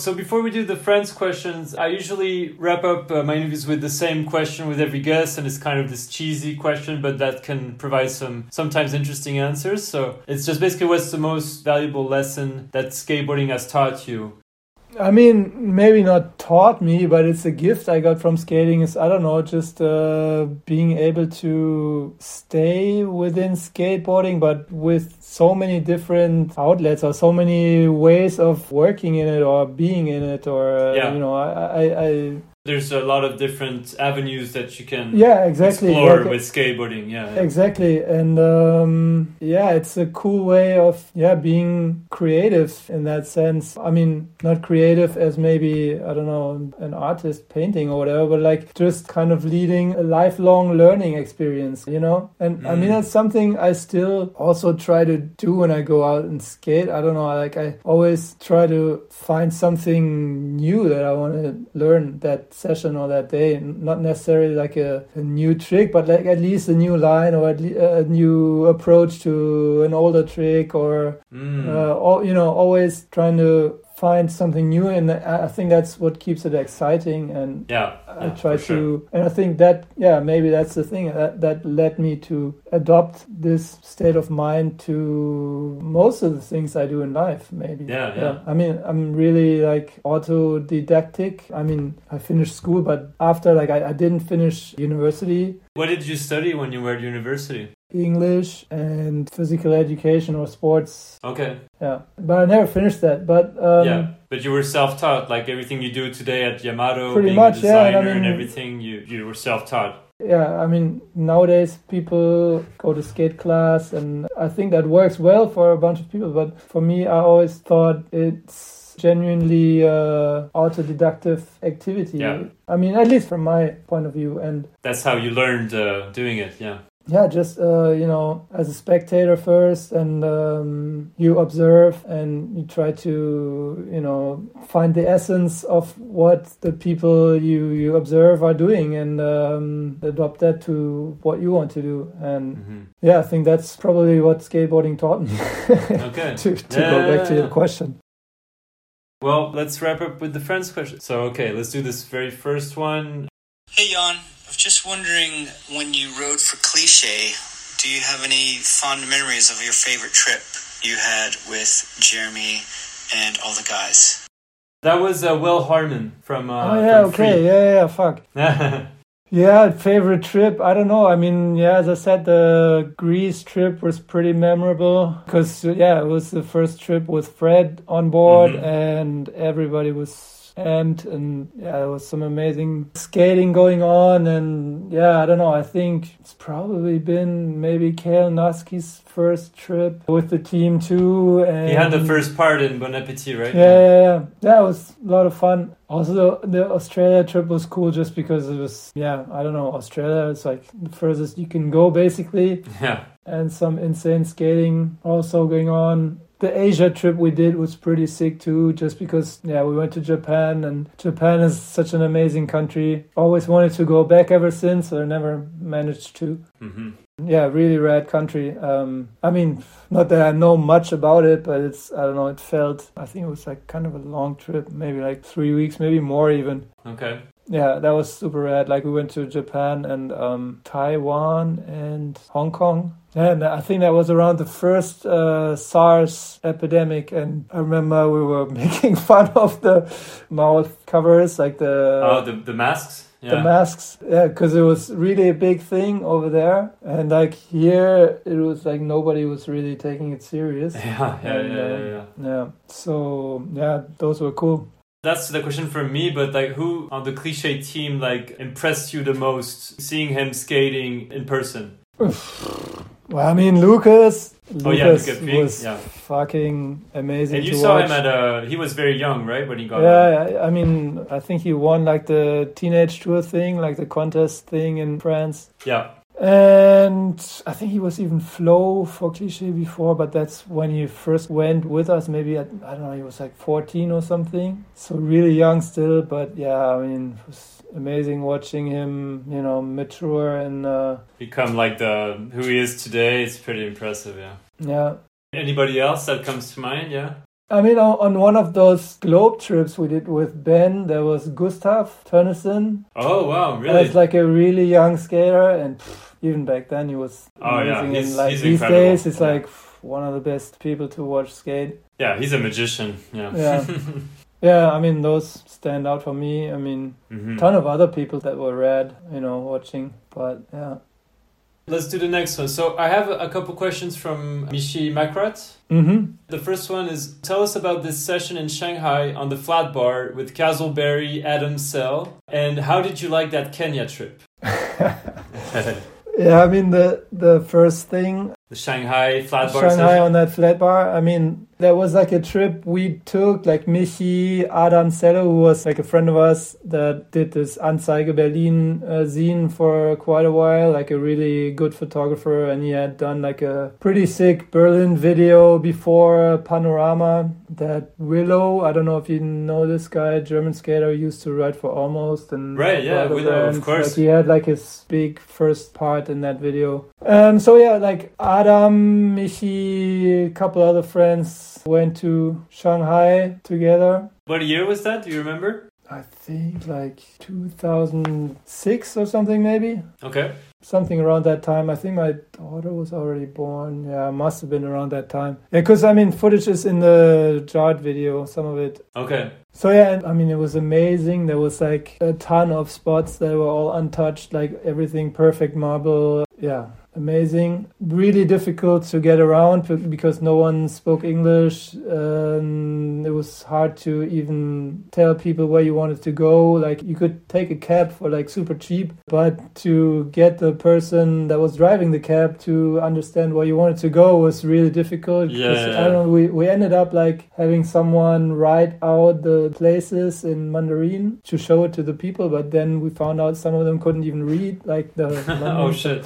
So before we do the friends questions, I usually wrap up uh, my interviews with the same question with every guest, and it's kind of this cheesy question, but that can provide some sometimes interesting answers. So it's just basically what's the most valuable lesson that skateboarding has taught you? I mean, maybe not taught me, but it's a gift I got from skating. Is I don't know, just uh, being able to stay within skateboarding, but with so many different outlets or so many ways of working in it or being in it, or uh, Yeah. you know, I, I, I There's a lot of different avenues that you can yeah, exactly. explore Like, with skateboarding. Yeah, yeah. Exactly, and um, yeah, it's a cool way of yeah being creative in that sense. I mean, not creative as maybe I don't know an artist painting or whatever, but like just kind of leading a lifelong learning experience, you know. And I mean, Mm. that's something I still also try to do when I go out and skate. I don't know, like I always try to find something new that I want to learn that session or that day. Not necessarily like a, a new trick, but like at least a new line or at least a new approach to an older trick or Mm. uh, all, you know, always trying to find something new. And I think that's what keeps it exciting. And yeah, I yeah, try for sure. to, and I think that, yeah, maybe that's the thing that, that led me to adopt this state of mind to most of the things I do in life, maybe. Yeah, yeah. I mean, I'm really like autodidactic. I mean, I finished school, but after, like, I, I didn't finish university. What did you study when you were at university? English and physical education or sports. Okay, Yeah, but I never finished that. But um, yeah, but you were self-taught. Like everything you do today at Yamato, Pretty being much, a yeah, and designer I and mean- everything, you you were self-taught. yeah, I mean, nowadays people go to skate class, and I think that works well for a bunch of people. But for me, I always thought it's genuinely uh, autodidactive activity. Yeah. I mean, at least from my point of view, and That's how you learned uh, doing it. Yeah, yeah, just uh, you know, as a spectator first, and um, you observe and you try to you know find the essence of what the people you you observe are doing, and um, adopt that to what you want to do. And hmm yeah, I think that's probably what skateboarding taught me. Okay. (laughs) to to Yeah, go yeah, back to yeah. your question. Well, let's wrap up with the friends question. So, okay, let's do this very first one. Hey Jan, I was just wondering when you rode for Cliché, do you have any fond memories of your favorite trip you had with Jeremy and all the guys? That was uh, Will Harmon from. Uh, oh yeah, from okay, yeah, yeah, fuck. (laughs) Yeah, favorite trip. I don't know. I mean, yeah, as I said, the Greece trip was pretty memorable because, yeah, it was the first trip with Fred on board Mhm. and everybody was amped and, yeah, there was some amazing skating going on. And, yeah, I don't know. I think it's probably been maybe Kale Nusky's first trip with the team too. And he had the first part in Bon Appetit, right? yeah, yeah, yeah. That was a lot of fun. Also, the, the Australia trip was cool just because it was, yeah, I don't know, Australia it's like the furthest you can go basically, (laughs) Yeah. and some insane skating also going on. The Asia trip we did was pretty sick too, just because, yeah, we went to Japan, and Japan is such an amazing country. Always wanted to go back ever since, but I never managed to. hmm Yeah, really rad country. Um, I mean, not that I know much about it, but it's, I don't know, it felt, I think it was like kind of a long trip, maybe like three weeks, maybe more even. Okay. Yeah, that was super rad. Like we went to Japan and um, Taiwan and Hong Kong. And I think that was around the first uh, SARS epidemic. And I remember we were (laughs) making fun of the mouth covers, like the Oh, the the masks. Yeah. the masks yeah because it was really a big thing over there and like here it was like nobody was really taking it serious (laughs) yeah, yeah, And, yeah, yeah, um, yeah. yeah so yeah those were cool That's the question for me, but like, who on the cliche team like impressed you the most? Seeing him skating in person. well i mean lucas Oh, yeah, lucas Lucas was yeah. fucking amazing And you saw watch him at a. He was very young, right, when he got. yeah I- i mean i think he won like the teenage tour thing like the contest thing in france Yeah. And I think he was even flow for cliche before, but that's when he first went with us. Maybe at, I don't know, he was like 14 or something. So really young still, but yeah, I mean, it was amazing watching him, you know, mature and uh, Become like the who he is today. It's pretty impressive. Yeah. yeah. Anybody else that comes to mind? Yeah. I mean, on, on one of those globe trips we did with Ben, there was Gustav Tönnissen. Oh wow, really? That's like a really young skater, and pff, even back then he was Oh, yeah, amazing. he's- and like he's these incredible. days, it's Yeah. like one of the best people to watch skate. yeah, he's a magician. Yeah. Yeah. (laughs) Yeah, I mean those stand out for me. I mean, Mhm. ton of other people that were rad, you know, watching. But yeah. Let's do the next one. So I have a, a couple questions from Michi Makrat. Mm-hmm. The first one is tell us about this session in Shanghai on the flat bar with Caswell Berry, Adam Sell, and how did you like that Kenya trip? (laughs) (laughs) Yeah, I mean the the first thing The Shanghai flat bar Shanghai session. on that flat bar. I mean, there was like a trip we took, like Michi, Adam Sello, who was like a friend of us that did this Anzeige Berlin uh, zine for quite a while, like a really good photographer. And he had done like a pretty sick Berlin video before Panorama that Willow, I don't know if you know this guy, German skater, used to ride for Almost. and Right, yeah, Willow, of course. Like he had like his big first part in that video. Um, so yeah, like Adam, Michi, a couple other friends went to Shanghai together. What year was that? Do you remember? I think like 2006 or something, maybe Okay. something around that time. I think my daughter was already born. Yeah, must have been around that time. Yeah, because I mean, footage is in the Jart video, some of it. Okay. So yeah, I mean, it was amazing. There was like a ton of spots that were all untouched, like everything perfect marble. Yeah, amazing. Really difficult to get around because no one spoke English. Um, it was hard to even tell people where you wanted to go. Like you could take a cab for like super cheap, but to get the person that was driving the cab to understand where you wanted to go was really difficult. Yeah. I don't know. We we ended up like having someone write out the places in Mandarin to show it to the people, but then we found out some of them couldn't even read like the. (laughs) oh shit.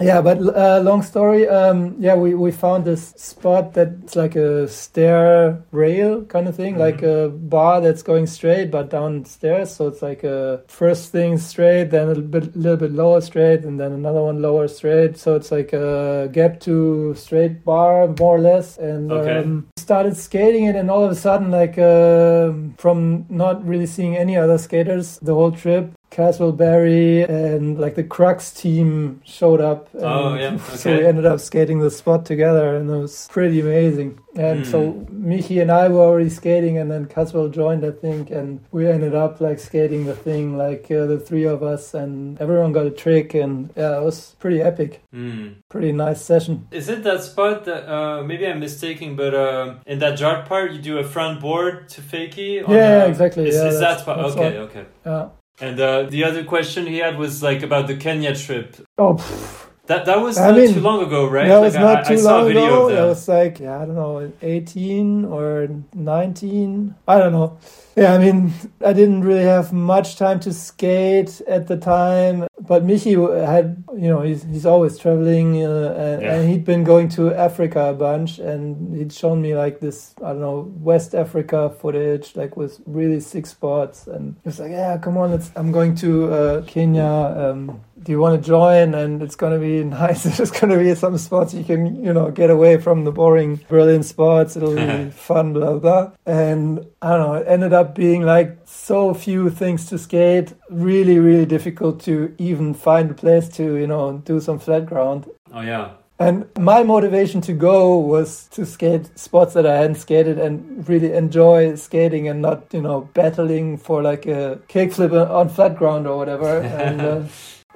Yeah, but uh, long story. Um, yeah, we, we found this spot that's like a stair rail kind of thing, Mhm. like a bar that's going straight but downstairs. So it's like a first thing straight, then a little bit, little bit lower straight, and then another one lower straight. So it's like a gap to straight bar more or less. And Okay. um, started skating it, and all of a sudden, like um from not really seeing any other skaters the whole trip, Caswell Berry and like the Krux team showed up. And Oh, yeah, (laughs) So we ended up skating the spot together, and it was pretty amazing. And so Hmm. Michi and I were already skating, and then Caswell joined, I think, and we ended up like skating the thing, like uh, the three of us, and everyone got a trick, and yeah, it was pretty epic. Hmm. Pretty nice session. Is it that spot that uh, maybe I'm mistaken, but uh, in that Jart part you do a front board to fakie? Yeah, uh, exactly, Is, yeah, is that spot? Okay, okay. Yeah. And uh, the other question he had was like about the Kenya trip. Oh, pff, That that was I not mean, too long ago, right? that Like, was not I, too I long ago. That was like yeah, I don't know, eighteen or nineteen. I don't know. Yeah, I mean, I didn't really have much time to skate at the time, but Michi had, you know, he's he's always traveling, uh, and, Yeah. and he'd been going to Africa a bunch, and he'd shown me like this, I don't know, West Africa footage, like with really sick spots, and he was like, yeah, come on, let's. I'm going to uh, Kenya. Um, do you want to join? And it's gonna be (laughs) nice. There's gonna be some spots you can, you know, get away from the boring Berlin spots. It'll be (laughs) fun, blah blah. And I don't know. It ended up being like so few things to skate. Really, really difficult to even find a place to, you know, do some flat ground. Oh yeah. And my motivation to go was to skate spots that I hadn't skated and really enjoy skating and not, you know, battling for like a kickflip on flat ground or whatever. (laughs) and uh,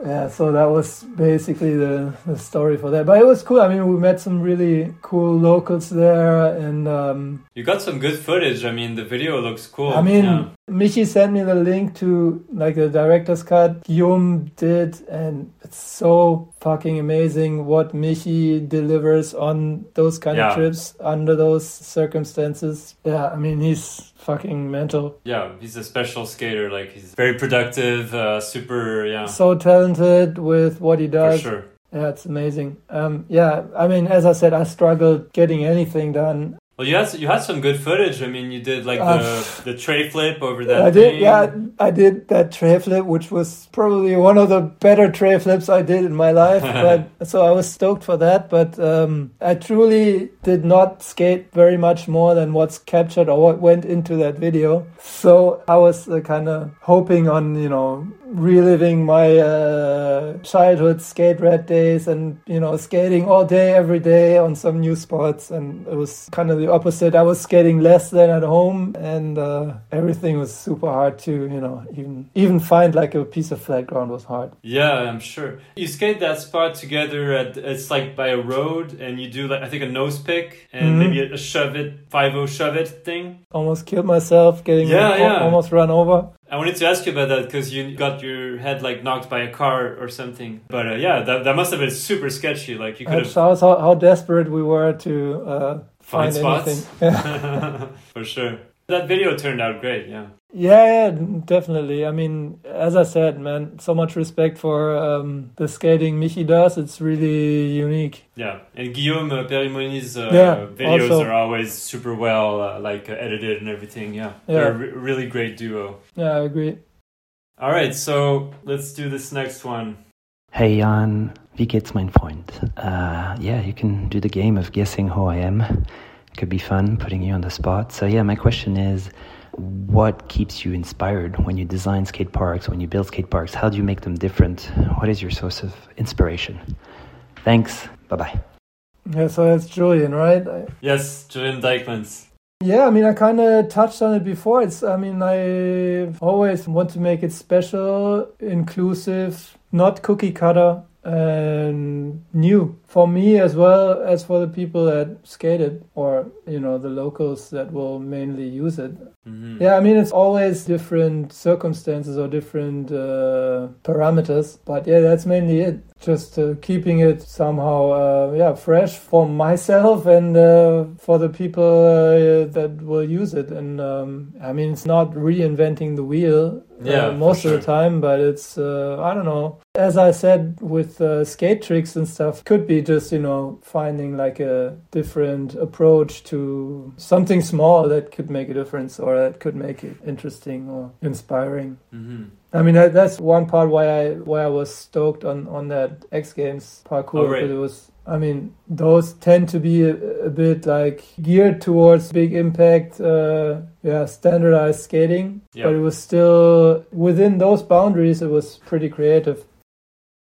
yeah, so that was basically the, the story for that. But it was cool. I mean, we met some really cool locals there and um, You got some good footage. I mean, the video looks cool. I mean, Yeah. Michi sent me the link to like the director's cut Guillaume did, and it's so fucking amazing what Michi delivers on those kind Yeah. of trips under those circumstances. Yeah, I mean he's fucking mental, yeah, he's a special skater. Like he's very productive, uh, super. Yeah, so talented with what he does. for sure. Yeah, it's amazing. Um, yeah, I mean, as I said, I struggled getting anything done. Well, you had you had some good footage. I mean, you did like Uh, the the tray flip over that. I did, thing. yeah, I did that tray flip, which was probably one of the better tray flips I did in my life. (laughs) but so I was stoked for that. But um, I truly did not skate very much more than what's captured or what went into that video. So I was uh, kind of hoping on you know reliving my uh, childhood skate rat days and you know skating all day every day on some new spots. And it was kind of the opposite. I was skating less than at home and uh, everything was super hard to you know. Even even find like a piece of flat ground was hard. Yeah i'm sure. You skate that spot together at it's like by a road and you do like i think a nose pick and mm-hmm. maybe a, shove it 5 shove it thing. Almost killed myself getting yeah, yeah. almost run over I wanted to ask you about that because you got your head like knocked by a car or something. But uh, yeah, that, that must have been super sketchy. Like you could have shows how, how desperate we were to uh, find, find spots. (laughs) For sure. That video turned out great. Yeah. Yeah, yeah, definitely. I mean, as I said, man, so much respect for um, the skating Michi does. It's really unique. Yeah, and Guillaume uh, Périmony's uh, yeah, videos also. are always super well uh, like uh, edited and everything. Yeah, yeah. they're a re- really great duo. Yeah, I agree. All right, so let's do this next one. Hey Jan, wie geht's mein Freund? Uh, yeah, you can do the game of guessing who I am. It could be fun putting you on the spot. So yeah, my question is what keeps you inspired when you design skate parks, when you build skate parks? How do you make them different? What is your source of inspiration? Thanks. Bye bye. Yeah, so that's Julian, right? Yes, Julian Dykmans. Yeah, I mean, I kind of touched on it before. It's, I mean, I always want to make it special, inclusive, not cookie cutter, and new for me as well as for the people that skated or you know the locals that will mainly use it. Mm-hmm. yeah i mean it's always different circumstances or different uh, parameters but yeah that's mainly it. Just uh, keeping it somehow uh, yeah fresh for myself and uh, for the people uh, that will use it. And um, i mean it's not reinventing the wheel uh, yeah, most sure. of the time but it's uh, i don't know as i said with skate tricks and stuff could be just you know finding like a different approach to something small that could make a difference or that could make it interesting or inspiring mm-hmm. I mean that, that's one part why I why I was stoked on on that X Games parkour oh, right. it was I mean those tend to be a, a bit like geared towards big impact uh, yeah standardized skating yep. but it was still within those boundaries it was pretty creative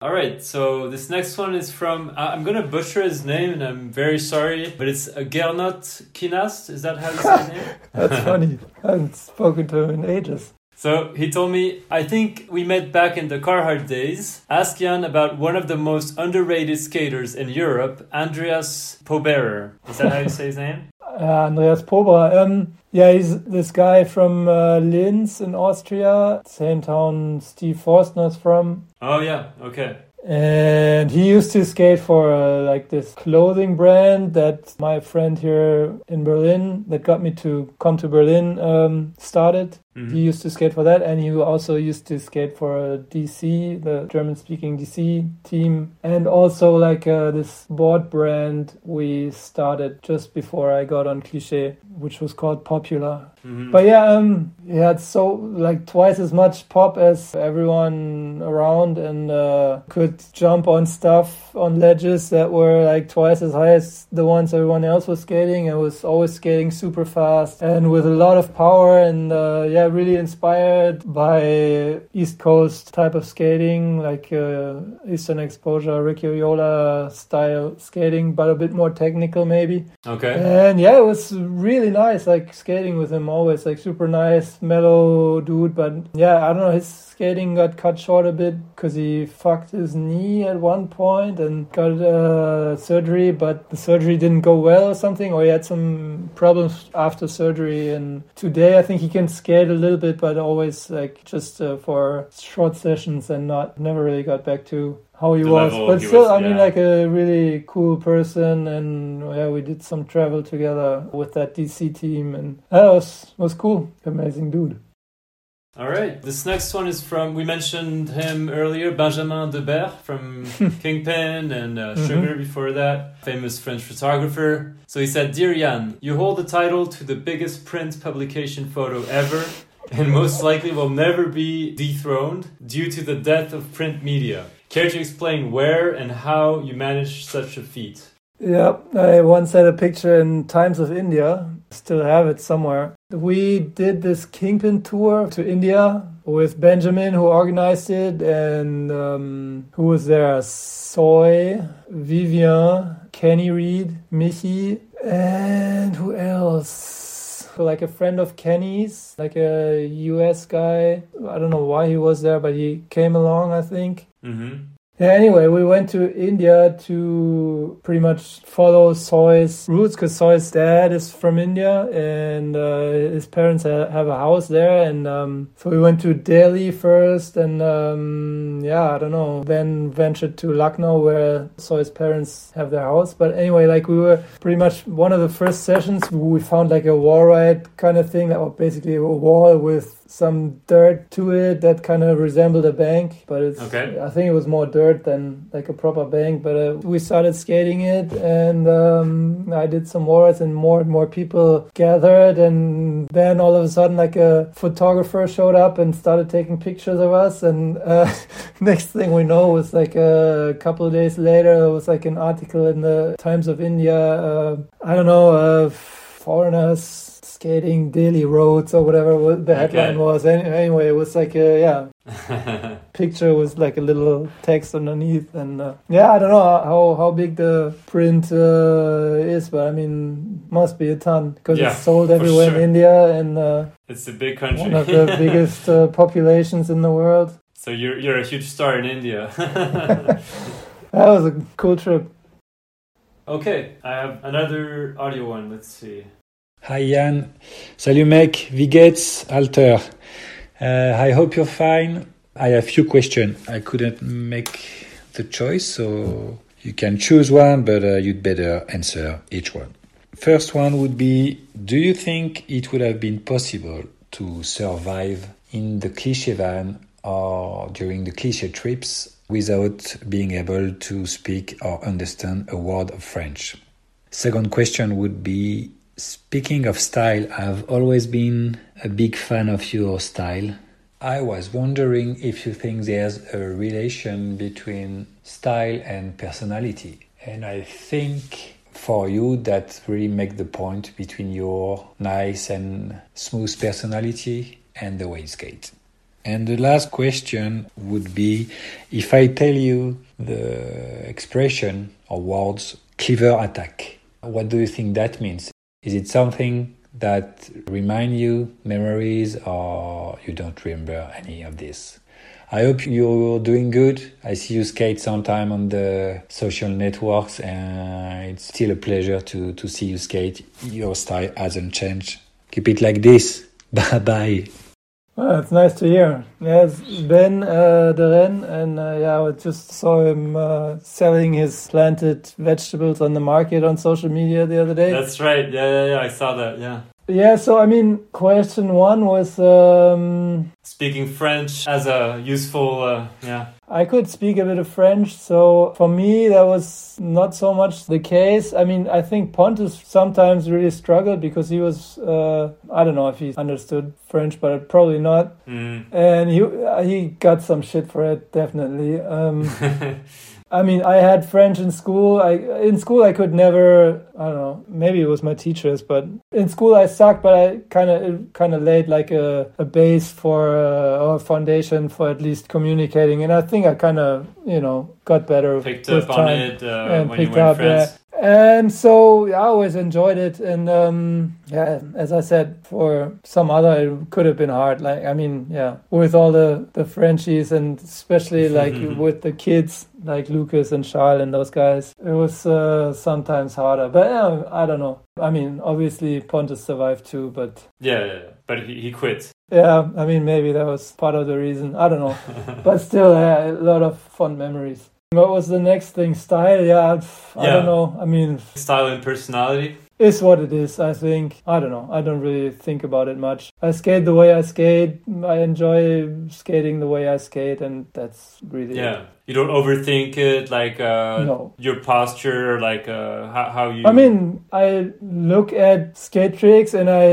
all right, so this next one is from, uh, I'm going to butcher his name and I'm very sorry, but it's uh, Gernot Kinast. Is that how you say his name? (laughs) That's funny. I haven't spoken to him in ages. So he told me, I think we met back in the Carhartt days. Ask Jan about one of the most underrated skaters in Europe, Andreas Poberer. Is that how you say his name? (laughs) Uh, Andreas Poberer. Um, yeah, he's this guy from uh, Linz in Austria, same town Steve Forstner's from. Oh, yeah, okay. And he used to skate for uh, like this clothing brand that my friend here in Berlin that got me to come to Berlin um, started. Mm-hmm. He used to skate for that, and he also used to skate for DC, the German-speaking DC team, and also like uh, this board brand we started just before I got on Cliché, which was called Popular. Mm-hmm. But yeah, um, he had so like twice as much pop as everyone around, and uh, could jump on stuff on ledges that were like twice as high as the ones everyone else was skating. and was always skating super fast and with a lot of power, and uh, yeah really inspired by East Coast type of skating, like uh, Eastern Exposure, Ricky Oyola style skating, but a bit more technical maybe. Okay. And yeah, it was really nice, like skating with him always, like super nice, mellow dude. But yeah, I don't know, his skating got cut short a bit because he fucked his knee at one point and got uh, surgery, but the surgery didn't go well or something, or he had some problems after surgery. And today I think he can skate a little bit, but always like just uh, for short sessions and not never really got back to how he the was. But he still, was, I mean, yeah. like a really cool person, and yeah, we did some travel together with that DC team, and that was was cool. Amazing dude. All right. This next one is from, we mentioned him earlier, Benjamin Deberdt from (laughs) Kingpin and uh, mm-hmm. Sugar before that, famous French photographer. So he said, Dear Jan, you hold the title to the biggest print publication photo ever and most likely will never be dethroned due to the death of print media. Care to explain where and how you managed such a feat? Yeah, I once had a picture in Times of India, still have it somewhere, We did this Kingpin tour to India with Benjamin, who organized it, and um, who was there? Soy, Vivian, Kenny Reed, Michi, and who else? Like a friend of Kenny's, like a US guy. I don't know why he was there, but he came along, I think. Mm-hmm. Yeah, anyway, we went to India to pretty much follow Soy's roots because Soy's dad is from India and uh, his parents ha- have a house there. And um, so we went to Delhi first and um, yeah, I don't know, then ventured to Lucknow where Soy's parents have their house. But anyway, like we were pretty much one of the first sessions, we found like a wall ride kind of thing, or basically a wall with some dirt to it that kind of resembled a bank, but it's Okay. I think it was more dirt than like a proper bank. But uh, we started skating it, and um, I did some wars, and more and more people gathered, and then all of a sudden, like a photographer showed up and started taking pictures of us, and uh, (laughs) next thing we know was like a couple of days later, it was like an article in the Times of India. Uh, I don't know, uh, foreigners skating daily roads or whatever the headline Okay. was. Anyway, it was like a yeah (laughs) picture with like a little text underneath, and uh, yeah, I don't know how how big the print uh, is, but I mean must be a ton because Yeah, it's sold everywhere sure. in India and uh, it's a big country. one of the (laughs) biggest uh, populations in the world. so you're you're a huge star in India. (laughs) That was a cool trip. okay, I have another audio one. Let's see. Hi Yann, salut mec, wie Alter? Uh, I hope you're fine. I have few questions. I couldn't make the choice, so you can choose one, but uh, you'd better answer each one. First one would be Do you think it would have been possible to survive in the cliche van or during the cliche trips without being able to speak or understand a word of French? Second question would be Speaking of style, I've always been a big fan of your style. I was wondering if you think there's a relation between style and personality. And I think for you that really make the point between your nice and smooth personality and the way you skate. And the last question would be if I tell you the expression or words clever attack, what do you think that means? Is it something that remind you memories or you don't remember any of this? I hope you're doing good. I see you skate sometime on the social networks and it's still a pleasure to, to see you skate. Your style hasn't changed. Keep it like this. (laughs) Bye bye. Well, it's nice to hear. It's Ben uh, Deren, and uh, yeah, I just saw him uh, selling his planted vegetables on the market on social media the other day. That's right. Yeah, yeah, yeah. I saw that. Yeah. Yeah, so I mean, question one was um, Speaking French as a useful. Uh, yeah. I could speak a bit of French, so for me that was not so much the case. I mean, I think Pontus sometimes really struggled because he was uh, I don't know if he understood French, but probably not. Mm. and he he got some shit for it definitely um (laughs) i mean i had french in school. I in school i could never i don't know maybe it was my teachers but in school i sucked but i kind of kind of laid like a, a base for uh, or a foundation for at least communicating. And i think i kind of you know got better Picked with up on time it uh, and when you picked were in up, yeah. And so yeah, I always enjoyed it, and um, yeah, as I said, for some other it could have been hard. Like I mean, yeah, with all the the Frenchies, and especially (laughs) like with the kids like Lucas and Charles and those guys, it was uh, sometimes harder. But yeah, I don't know. I mean, obviously Pontus survived too, but Yeah, yeah, yeah. But he, he quit. yeah, I mean maybe that was part of the reason. I don't know, (laughs) but still, yeah, a lot of fun memories. What was the next thing? Style? Yeah, I Yeah. don't know. I mean, Style and personality. is what it is. I think. I don't know. I don't really think about it much. I skate the way I skate. I enjoy skating the way I skate, and that's really it. Yeah. You don't overthink it, like uh, No. your posture, like uh, how, how you. I mean, I look at skate tricks and I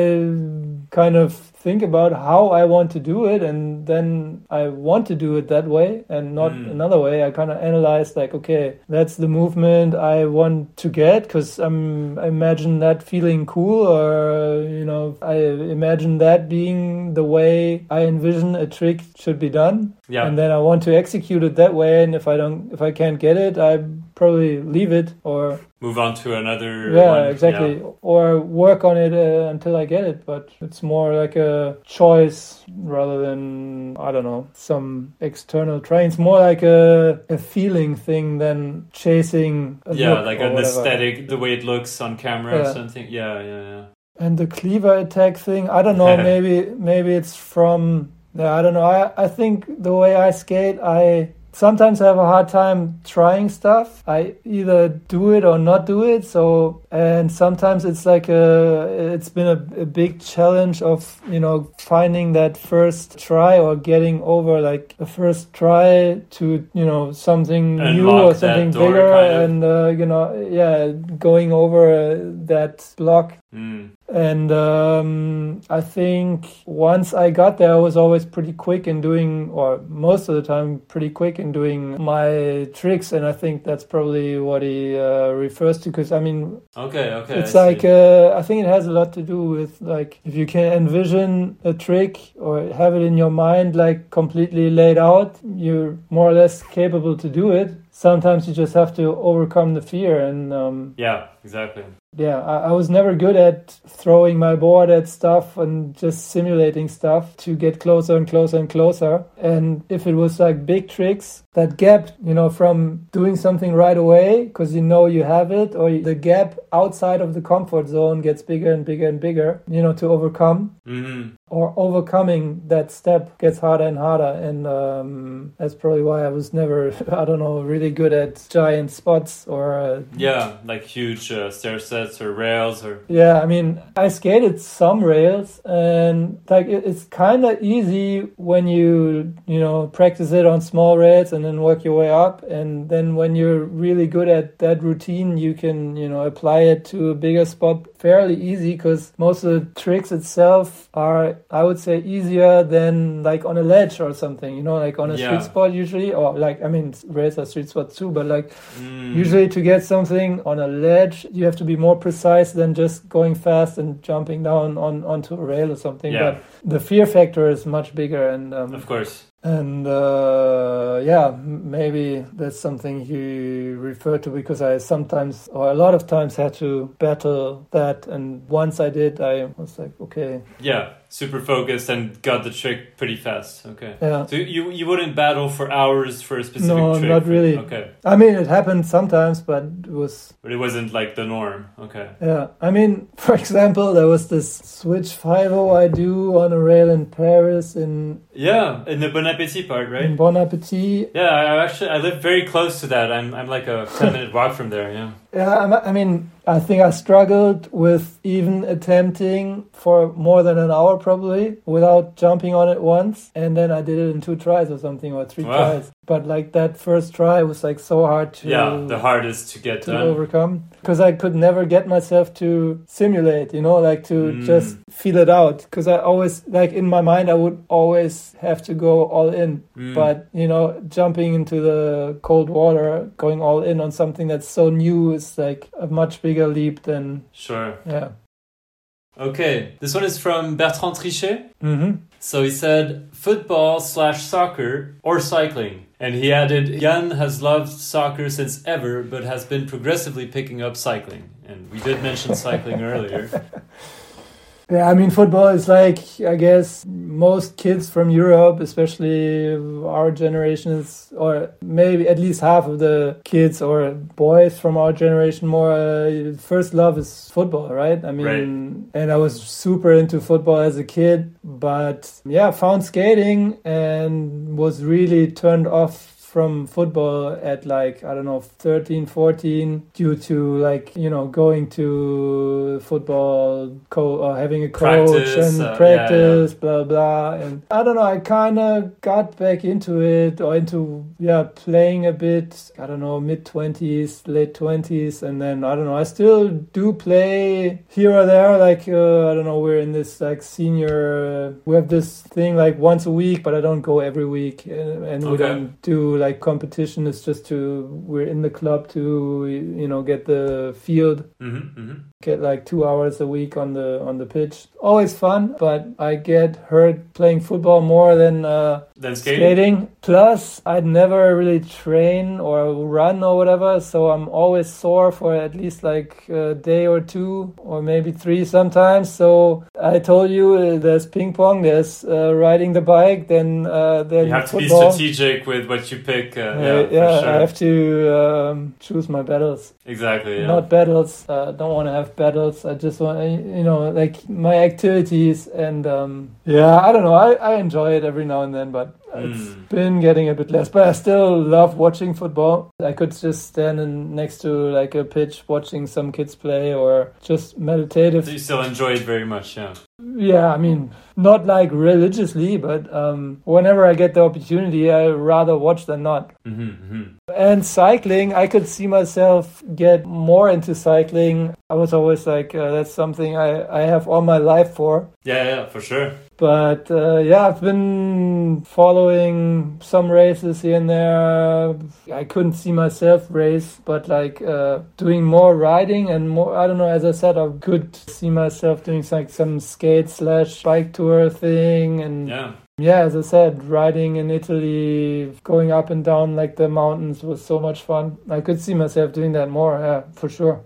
kind of think about how I want to do it, and then I want to do it that way and not Mm. another way. I kind of analyze like, okay, that's the movement I want to get because I'm I imagine that feeling cool, or you know, I imagine that being the way I envision a trick should be done, Yeah. and then I want to execute it that way. And if I don't, if I can't get it, I probably leave it or Move on to another. yeah, one. exactly. Or work on it uh, until I get it. But it's more like a choice rather than I don't know some external train. It's more like a a feeling thing than chasing. A Yeah, like an whatever. aesthetic, the way it looks on camera or something. Yeah, yeah, yeah. And the cleaver attack thing, I don't know. (laughs) maybe maybe it's from. Yeah, I don't know. I I think the way I skate, I sometimes I have a hard time trying stuff. I either do it or not do it. So and sometimes it's like a it's been a, a big challenge of you know finding that first try or getting over like a first try to you know something new or something bigger kind of. and uh, you know yeah going over uh, that block Mm. And um, I think once I got there, I was always pretty quick in doing, or most of the time, pretty quick in doing my tricks. And I think that's probably what he uh, refers to. Because I mean, Okay, okay. it's I like uh, I think it has a lot to do with like if you can envision a trick or have it in your mind like completely laid out, you're more or less capable to do it. Sometimes you just have to overcome the fear and. Um, yeah, exactly. yeah, I, I was never good at throwing my board at stuff and just simulating stuff to get closer and closer and closer. And if it was like big tricks, that gap, you know, from doing something right away because you know you have it, or the gap outside of the comfort zone gets bigger and bigger and bigger, you know, to overcome. hmm Or overcoming that step gets harder and harder, and um, that's probably why I was never, (laughs) I don't know, really good at giant spots or uh, Yeah, like huge uh, stair sets or rails or. Yeah, I mean, I skated some rails, and like it, it's kind of easy when you you know practice it on small rails and then work your way up, and then when you're really good at that routine, you can you know apply it to a bigger spot fairly easy because most of the tricks itself are I would say easier than like on a ledge or something, you know, like on a Yeah. street spot usually, or like I mean rails are street spots too, but like Mm. Usually, to get something on a ledge, you have to be more precise than just going fast and jumping down on onto a rail or something. Yeah. But the fear factor is much bigger, and um, Of course. and uh, yeah, maybe that's something you refer to because I sometimes or a lot of times had to battle that, and once I did, I was like, okay, Yeah, super focused and got the trick pretty fast. Okay. yeah. So you you wouldn't battle for hours for a specific No, trick? not really. Okay. I mean, it happened sometimes, but it was But it wasn't like the norm. Okay. Yeah, I mean, (laughs) for example, there was this switch 5 I do on a rail in Paris in, Yeah, in the Bon Appetit part, right? in Bon Appetit. Yeah, I I actually I live very close to that. I'm I'm like a ten minute walk from there. Yeah. Yeah, I'm- mean, I think I struggled with even attempting for more than an hour probably without jumping on it once. And then I did it in two tries or something, or three Wow. tries. But like that first try was like so hard to. Yeah, the hardest to get to done. overcome because I could never get myself to simulate, you know, like to Mm. just feel it out. Because I always, like in my mind, I would always have to go all in. Mm. But, you know, jumping into the cold water, going all in on something that's so new is like a much bigger leap than, Sure. yeah. Okay, this one is from Bertrand Trichet. hmm So he said football slash soccer or cycling. And he added, Jan has loved soccer since ever, but has been progressively picking up cycling. And we did mention cycling earlier. (laughs) Yeah, I mean, football is like, I guess, most kids from Europe, especially our generation, is, or maybe at least half of the kids or boys from our generation, more uh, first love is football, right? I mean, and I was super into football as a kid, but yeah, found skating and was really turned off from football at like I don't know 13, 14 due to like you know going to football co- or having a coach Practice, and uh, yeah, practice, blah blah. And I don't know. I kind of got back into it or into yeah playing a bit. I don't know mid twenties, late twenties, and then I don't know. I still do play here or there. Like uh, I don't know. We're in this like senior. Uh, we have this thing like once a week, but I don't go every week, uh, and we don't do like competition. is just to we're in the club to you know get the field Mm-hmm, mm-hmm. get like two hours a week on the on the pitch. Always fun, but I get hurt playing football more than uh, Then skating. skating. Plus, I'd never really train or run or whatever, so I'm always sore for at least like a day or two or maybe three sometimes. So I told you uh, there's ping pong, there's uh, riding the bike, then uh, then You have to be strategic with what you pick. Uh, Uh, yeah, yeah, for sure. I have to um, choose my battles exactly. Yeah. not battles. Uh, don't want to have battles. I just want, you know, like my activities and um, yeah, I don't know. I, I enjoy it every now and then, but it's Mm. been getting a bit less. But I still love watching football. I could just stand in, next to like a pitch watching some kids play or just meditative. So you still enjoy it very much, yeah. Yeah, I mean, not like religiously, but um, whenever I get the opportunity, I rather watch than not. Mm-hmm, mm-hmm. And cycling, I could see myself get more into cycling. I was always like, uh, that's something I, I have all my life for. Yeah, yeah, for sure. But uh, yeah, I've been following some races here and there. I couldn't see myself race, but like uh, doing more riding and more. I don't know. As I said, I could see myself doing like some skate slash bike tour thing and Yeah. yeah, as I said, riding in Italy, going up and down like the mountains was so much fun. I could see myself doing that more, yeah, for sure.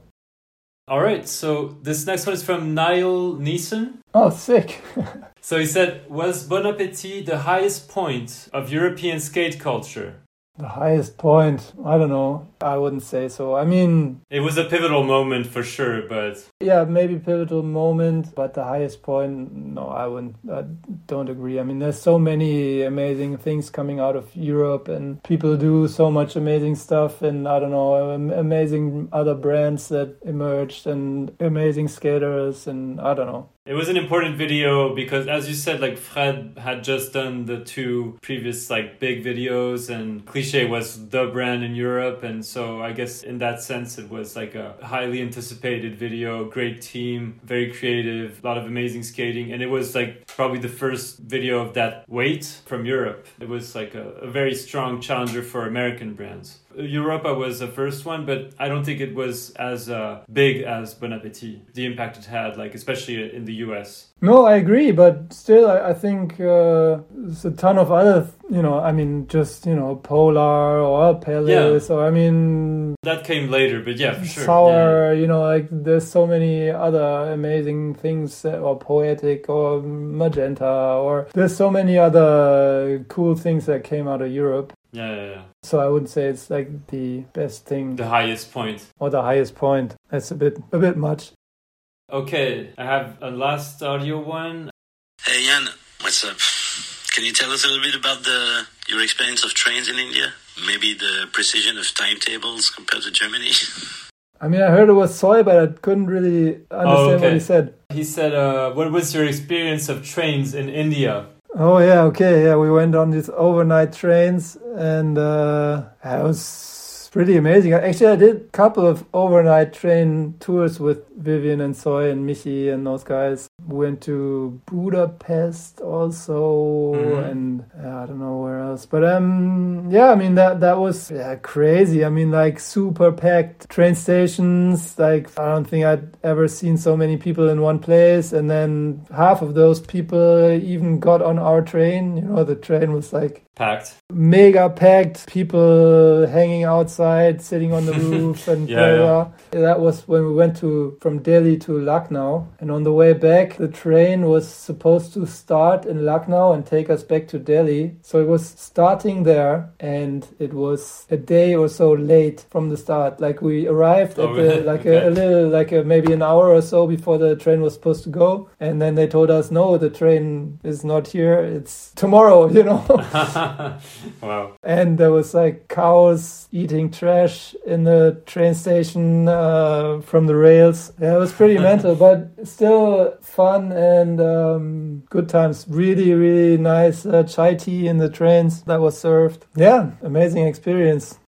All right. So this next one is from Niall Neeson. Oh, sick. (laughs) So he said, "Was Bon Appetit the highest point of European skate culture?" the highest point, I don't know. I wouldn't say so. I mean, It was a pivotal moment for sure, but yeah, maybe pivotal moment, but the highest point, no, I wouldn't. I don't agree. I mean, there's so many amazing things coming out of Europe, and people do so much amazing stuff, and I don't know, amazing other brands that emerged, and amazing skaters, and I don't know. It was an important video because, as you said, like Fred had just done the two previous like big videos, and Cliché was the brand in Europe, and so I guess in that sense, it was like a highly anticipated video. Great team, very creative, a lot of amazing skating, and it was like probably the first video of that weight from Europe. It was like a, a very strong challenger for American brands. Europa was the first one, but I don't think it was as uh, big as Bon Appetit. The impact it had, like especially in the US. No, I agree, but still, I, I think uh, there's a ton of other, you know, I mean, just, you know, Polar or Palace, or I mean, That came later, but yeah, for sure. Sour, you know, like there's so many other amazing things, or Poetic, or Magenta, or there's so many other cool things that came out of Europe. Yeah, yeah, yeah. So I wouldn't say it's like the best thing The highest point. or the highest point. That's a bit a bit much. Okay, I have a last audio one. Hey Jan, what's up? Can you tell us a little bit about the your experience of trains in India? Maybe the precision of timetables compared to Germany? (laughs) I mean, I heard it was soy, but I couldn't really understand what okay. he said. He said, uh, "What was your experience of trains in India?" Oh yeah, okay, yeah. We went on these overnight trains, and uh, it was pretty amazing. Actually, I did a couple of overnight train tours with Vivian and Soy and Michi and those guys. Went to Budapest also, Mhm. and uh, I don't know where else. But um, yeah, I mean that that was yeah, crazy. I mean, like super packed train stations. Like I don't think I'd ever seen so many people in one place. And then half of those people even got on our train. You know, the train was like Packed. mega packed. People hanging outside outside, sitting on the (laughs) roof, and Yeah, yeah. That was when we went to from Delhi to Lucknow, and on the way back, the train was supposed to start in Lucknow and take us back to Delhi. So it was starting there, and it was a day or so late from the start. Like we arrived oh, at Oh, the like Okay. a, a little like a, maybe an hour or so before the train was supposed to go, and then they told us no, the train is not here. It's tomorrow, (laughs) you know. (laughs) wow. and there was like cows eating trash in the train station uh, from the rails. Yeah, it was pretty (laughs) mental, but still fun and um, good times. Really, really nice uh, chai tea in the trains that was served. Yeah, amazing experience.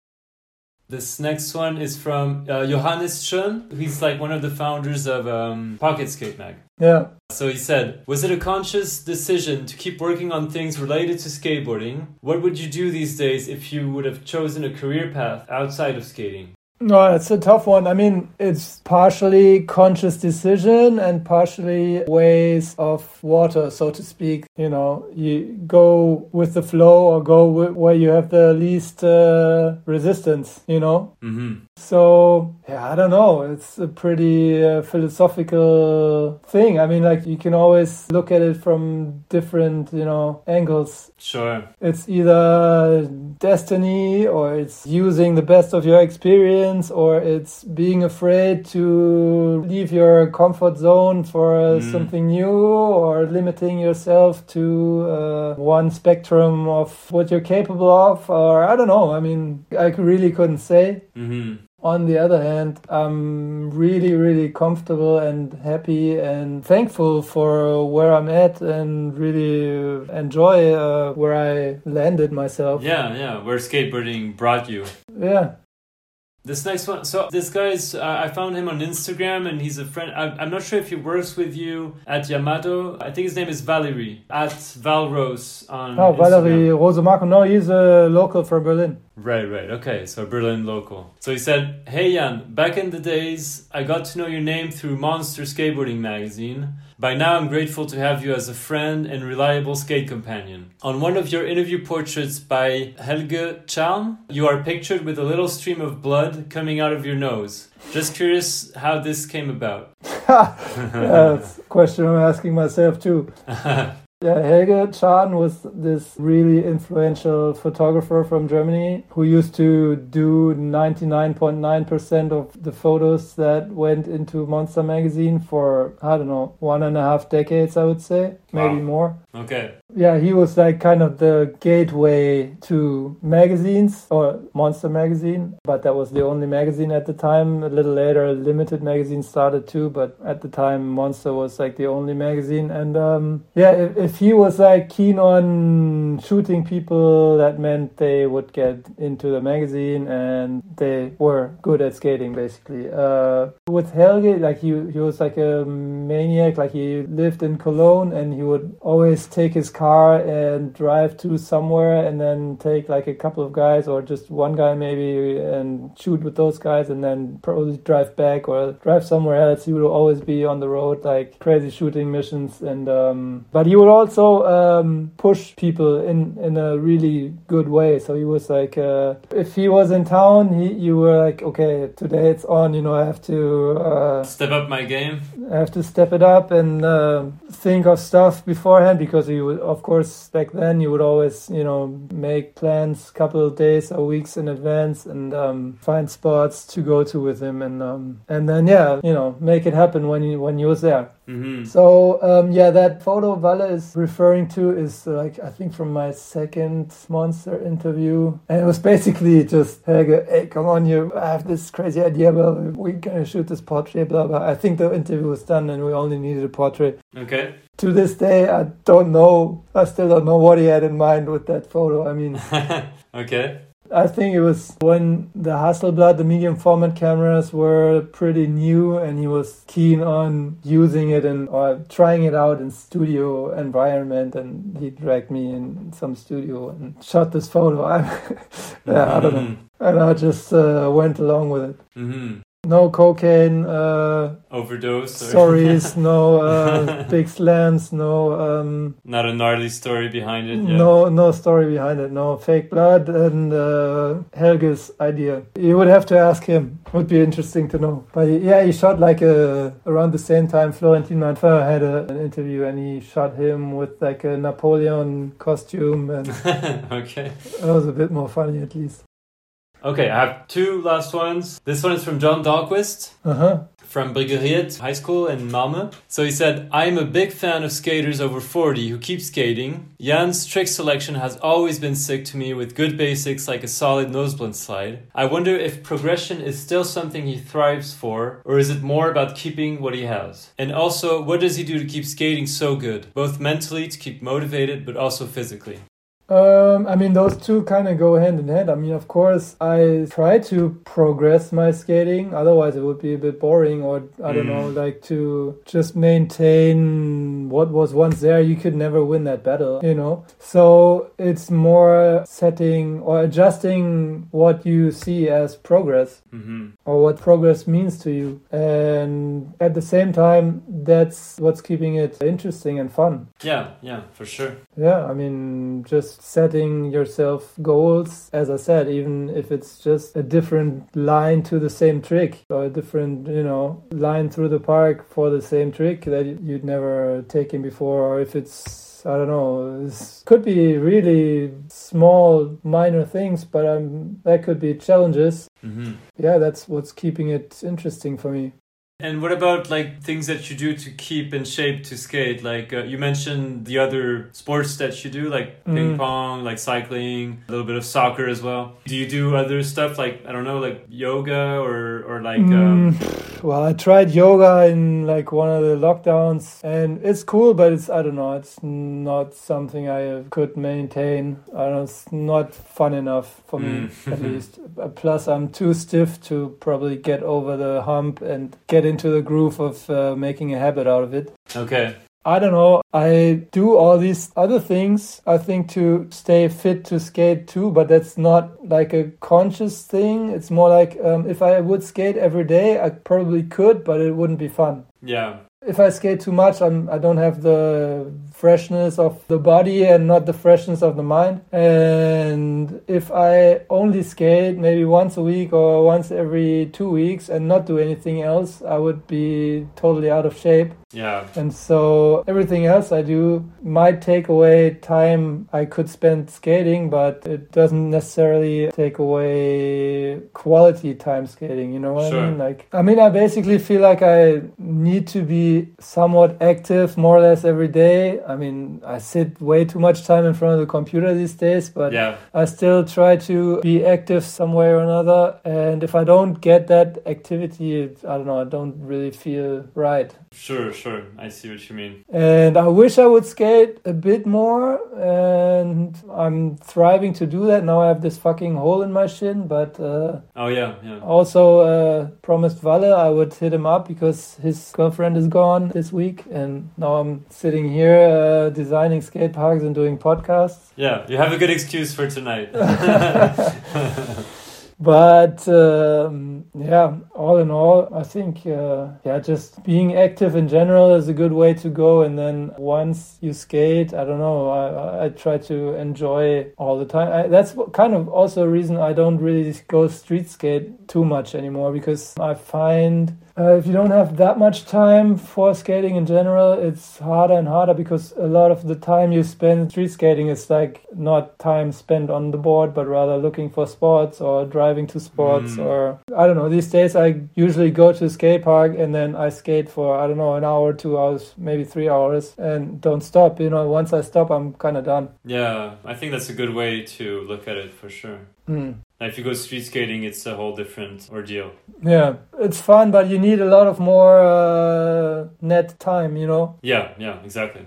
This next one is from uh, Johannes Schön. He's like one of the founders of um, Pocket Skate Mag. Yeah. So he said, Was it a conscious decision to keep working on things related to skateboarding? What would you do these days if you would have chosen a career path outside of skating? No, it's a tough one. I mean, it's partially conscious decision and partially ways of water, so to speak. You know, you go with the flow or go where you have the least uh, resistance, you know? Mm-hmm. So, yeah, I don't know. It's a pretty uh, philosophical thing. I mean, like, you can always look at it from different, you know, angles. Sure. It's either destiny or it's using the best of your experience or it's being afraid to leave your comfort zone for uh, Mm. something new or limiting yourself to uh, one spectrum of what you're capable of or I don't know. I mean, I really couldn't say. Mm-hmm. On the other hand, I'm really, really comfortable and happy and thankful for where I'm at and really enjoy uh, where I landed myself. Yeah, yeah. Where skateboarding brought you. Yeah. This next one, so this guy's, uh, I found him on Instagram and he's a friend. I, I'm not sure if he works with you at Yamato. I think his name is Valerie, at Valrose on Oh, Valerie. Rosemarco. No, he's a local from Berlin. Right, right. Okay, so Berlin local. So he said, Hey Jan, back in the days, I got to know your name through Monster Skateboarding magazine. By now, I'm grateful to have you as a friend and reliable skate companion. On one of your interview portraits by Helge Tscharn, you are pictured with a little stream of blood coming out of your nose. Just curious how this came about. (laughs) That's a question I'm asking myself too. (laughs) Yeah, Helge Tscharn was this really influential photographer from Germany who used to do 99.9% of the photos that went into Monster magazine for, I don't know, one and a half decades, I would say, maybe Wow. more. Okay. Yeah, he was like kind of the gateway to magazines or Monster magazine, but that was the only magazine at the time. A little later, Limited magazine started too, but at the time, Monster was like the only magazine. And um, yeah, if, if he was like keen on shooting people, that meant they would get into the magazine and they were good at skating basically. Uh, with Helge, like he, he was like a maniac, like he lived in Cologne and he would always take his car and drive to somewhere and then take like a couple of guys or just one guy maybe and shoot with those guys and then probably drive back or drive somewhere else. He would always be on the road like crazy shooting missions and um, but he would also um, push people in in a really good way. So he was like uh, if he was in town, he you were like okay today it's on. You know I have to. Uh, Step up my game. I have to step it up and uh, think of stuff beforehand because you would, of course, back then you would always, you know, make plans a couple of days or weeks in advance and um, find spots to go to with him and um, and then yeah, you know, make it happen when you when you was there. Mm-hmm. So um, yeah, that photo Valle is referring to is uh, like I think from my second monster interview, and it was basically just Helge, hey, come on, you I have this crazy idea, blah, we're gonna shoot this portrait, blah blah. I think the interview was done, and we only needed a portrait. Okay. To this day, I don't know. I still don't know what he had in mind with that photo. I mean. (laughs) okay. I think it was when the Hasselblad, the medium format cameras were pretty new, and he was keen on using it and or trying it out in studio environment. And he dragged me in some studio and shot this photo. I, (laughs) yeah, I don't know. And I just uh, went along with it. Mm-hmm. No cocaine uh, Overdose? Or stories, (laughs) no uh, big slams, no um, Not a gnarly story behind it? Yeah. no no story behind it, no fake blood, and uh, Helge's idea. You would have to ask him. Would be interesting to know. But yeah, he shot like a around the same time. Florentin Marfaing had a, an interview, and he shot him with like a Napoleon costume, and (laughs) okay. that was a bit more funny at least. Okay, I have two last ones. This one is from John Dahlquist Uh huh. from Bryggeriet High School in Malmö. So he said, I am a big fan of skaters over 40 who keep skating. Jan's trick selection has always been sick to me with good basics like a solid noseblunt slide. I wonder if progression is still something he thrives for, or is it more about keeping what he has? And also, what does he do to keep skating so good, both mentally to keep motivated, but also physically? Um, I mean, those two kind of go hand in hand. I mean, of course, I try to progress my skating. Otherwise, it would be a bit boring, or I don't Mm. know, like to just maintain what was once there. You could never win that battle, you know. So it's more setting or adjusting what you see as progress hmm or what progress means to you. And at the same time, that's what's keeping it interesting and fun. Yeah, yeah, for sure. Yeah, I mean, just setting yourself goals, as I said, even if it's just a different line to the same trick or a different, you know, line through the park for the same trick that you'd never taken before, or if it's I don't know. This could be really small, minor things, but um, that could be challenges. hmm Yeah, that's what's keeping it interesting for me. And what about like things that you do to keep in shape to skate? Like uh, you mentioned the other sports that you do, like ping Mm. pong, like cycling, a little bit of soccer as well. Do you do other stuff like I don't know, like yoga or or like um, Mm, (sighs) well, I tried yoga in like one of the lockdowns, and it's cool, but it's I don't know, it's not something I could maintain. I don't know, it's not fun enough for me Mm. at (laughs) least. Uh, Plus, I'm too stiff to probably get over the hump and get into the groove of uh, making a habit out of it. okay, I don't know. I do all these other things, I think, to stay fit to skate too, but that's not like a conscious thing. It's more like um, if I would skate every day, I probably could, but it wouldn't be fun. yeah, If I skate too much, I'm, I don't have the freshness of the body and not the freshness of the mind. And if I only skate maybe once a week or once every two weeks and not do anything else, I would be totally out of shape. yeah, And so everything else I do might take away time I could spend skating, but it doesn't necessarily take away quality time skating. You know what Sure. I mean? Like, I mean, I basically feel like I need to be somewhat active more or less every day. I mean, I sit way too much time in front of the computer these days, but yeah, I still try to be active some way or another. And if I don't get that activity, I don't know, I don't really feel right. sure, sure. I see what you mean. And I wish I would skate a bit more, and I'm thriving to do that. Now I have this fucking hole in my shin, but uh, Oh yeah, yeah. also uh, promised Valle I would hit him up because his girlfriend is gone this week, and now I'm sitting here uh, designing skate parks and doing podcasts. Yeah, you have a good excuse for tonight. (laughs) (laughs) But um, yeah, all in all, I think uh, yeah, just being active in general is a good way to go. And then once you skate, I don't know, I, I try to enjoy all the time. I, that's kind of also a reason I don't really go street skate too much anymore because I find uh, if you don't have that much time for skating in general, it's harder and harder because a lot of the time you spend street skating is like not time spent on the board, but rather looking for spots or driving to spots Mm. or I don't know. These days I usually go to a skate park and then I skate for I don't know an hour, two hours, maybe three hours, and don't stop. You know, once I stop, I'm kind of done. yeah, I think that's a good way to look at it for sure. Mm. Now, if you go street skating, it's a whole different ordeal. Yeah, it's fun, but you need a lot of more uh, net time. You know. Yeah, yeah, exactly.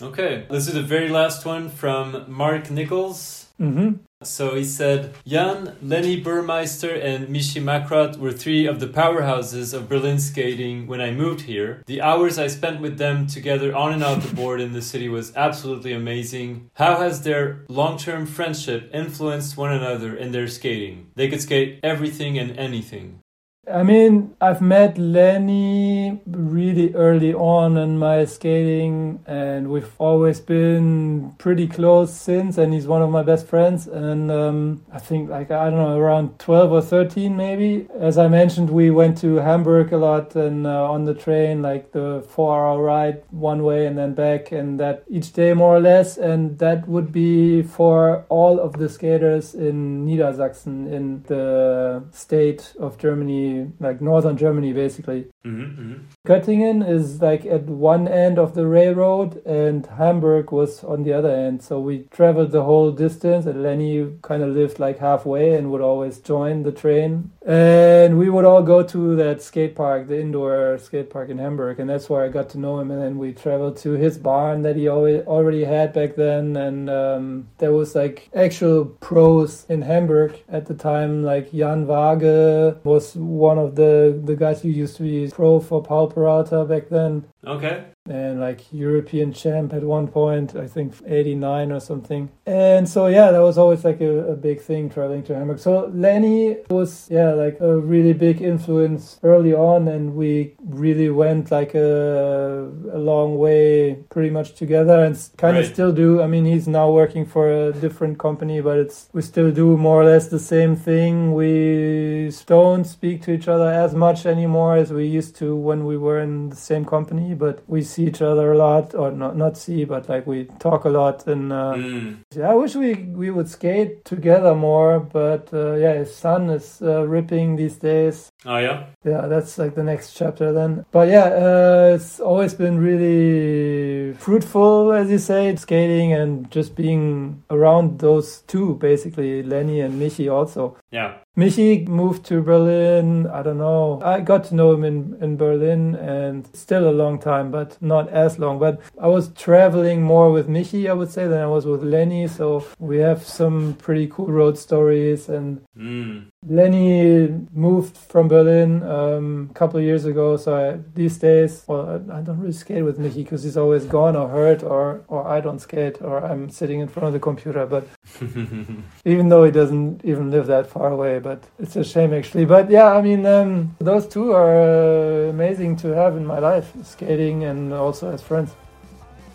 Okay, this is the very last one from Mark Nichols. hmm So he said, Jan, Lenny Burmeister, and Michi Mackrodt were three of the powerhouses of Berlin skating when I moved here. The hours I spent with them together on and off the (laughs) board in the city was absolutely amazing. How has their long term friendship influenced one another in their skating? They could skate everything and anything. I mean, I've met Lenny really early on in my skating, and we've always been pretty close since. And he's one of my best friends. And um, I think, like, I don't know, around 12 or 13, maybe. As I mentioned, we went to Hamburg a lot and uh, on the train, like the four hour ride one way and then back, and that each day more or less. And that would be for all of the skaters in Niedersachsen, in the state of Germany like northern Germany, basically. Mm-hmm, mm-hmm. Göttingen is like at one end of the railroad, and Hamburg was on the other end. So we traveled the whole distance, and Lenny kind of lived like halfway and would always join the train. And we would all go to that skate park, the indoor skate park in Hamburg, and that's where I got to know him. And then we traveled to his barn that he already had back then, and um, there was like actual pros in Hamburg at the time, like Jan Waage was one of the the guys who used to be pro for Powell Peralta back then. Okay. And like European champ at one point, I think 89 or something. And so, yeah, that was always like a, a big thing traveling to Hamburg. So Lenny was, yeah, like a really big influence early on. And we really went like a, a long way pretty much together and kind of still do. I mean, he's now working for a different company, but it's, we still do more or less the same thing. We don't speak to each other as much anymore as we used to when we were in the same company, but we see each other a lot, or not not see, but like we talk a lot. And uh, Mm. yeah, I wish we we would skate together more, but uh, yeah, his son is uh, ripping these days. Oh yeah. Yeah, that's like the next chapter then. But yeah, uh, it's always been really fruitful, as you say, skating and just being around those two, basically, Lenny and Michi also. Yeah. Michi moved to Berlin. I don't know. I got to know him in, in Berlin and still a long time, but not as long. But I was traveling more with Michi, I would say, than I was with Lenny. So we have some pretty cool road stories. And Mm. Lenny moved from Berlin um, a couple of years ago. So I, these days, well, I, I don't really skate with Michi because he's always gone or hurt or, or I don't skate or I'm sitting in front of the computer. But (laughs) even though he doesn't even live that far away. But it's a shame actually. But yeah, I mean, um, those two are uh, amazing to have in my life, skating and also as friends.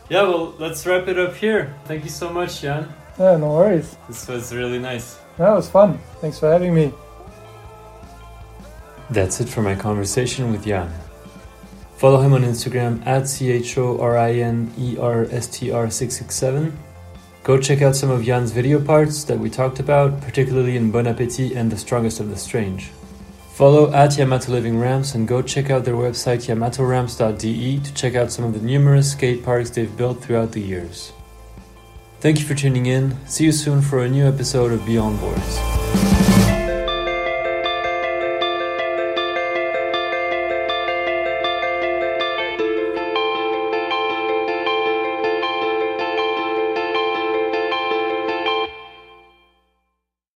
yeah. Well, let's wrap it up here. Thank you so much, Jan. Yeah, no worries. This was really nice. That was fun. Thanks for having me. That's it for my conversation with Jan. Follow him on Instagram at E CHORINERSTR667. Go check out some of Jan's video parts that we talked about, particularly in Bon Appetit and The Strongest of the Strange. Follow at Yamato Living Ramps and go check out their website yamatoramps.de to check out some of the numerous skate parks they've built throughout the years. Thank you for tuning in. See you soon for a new episode of Beyond Boards.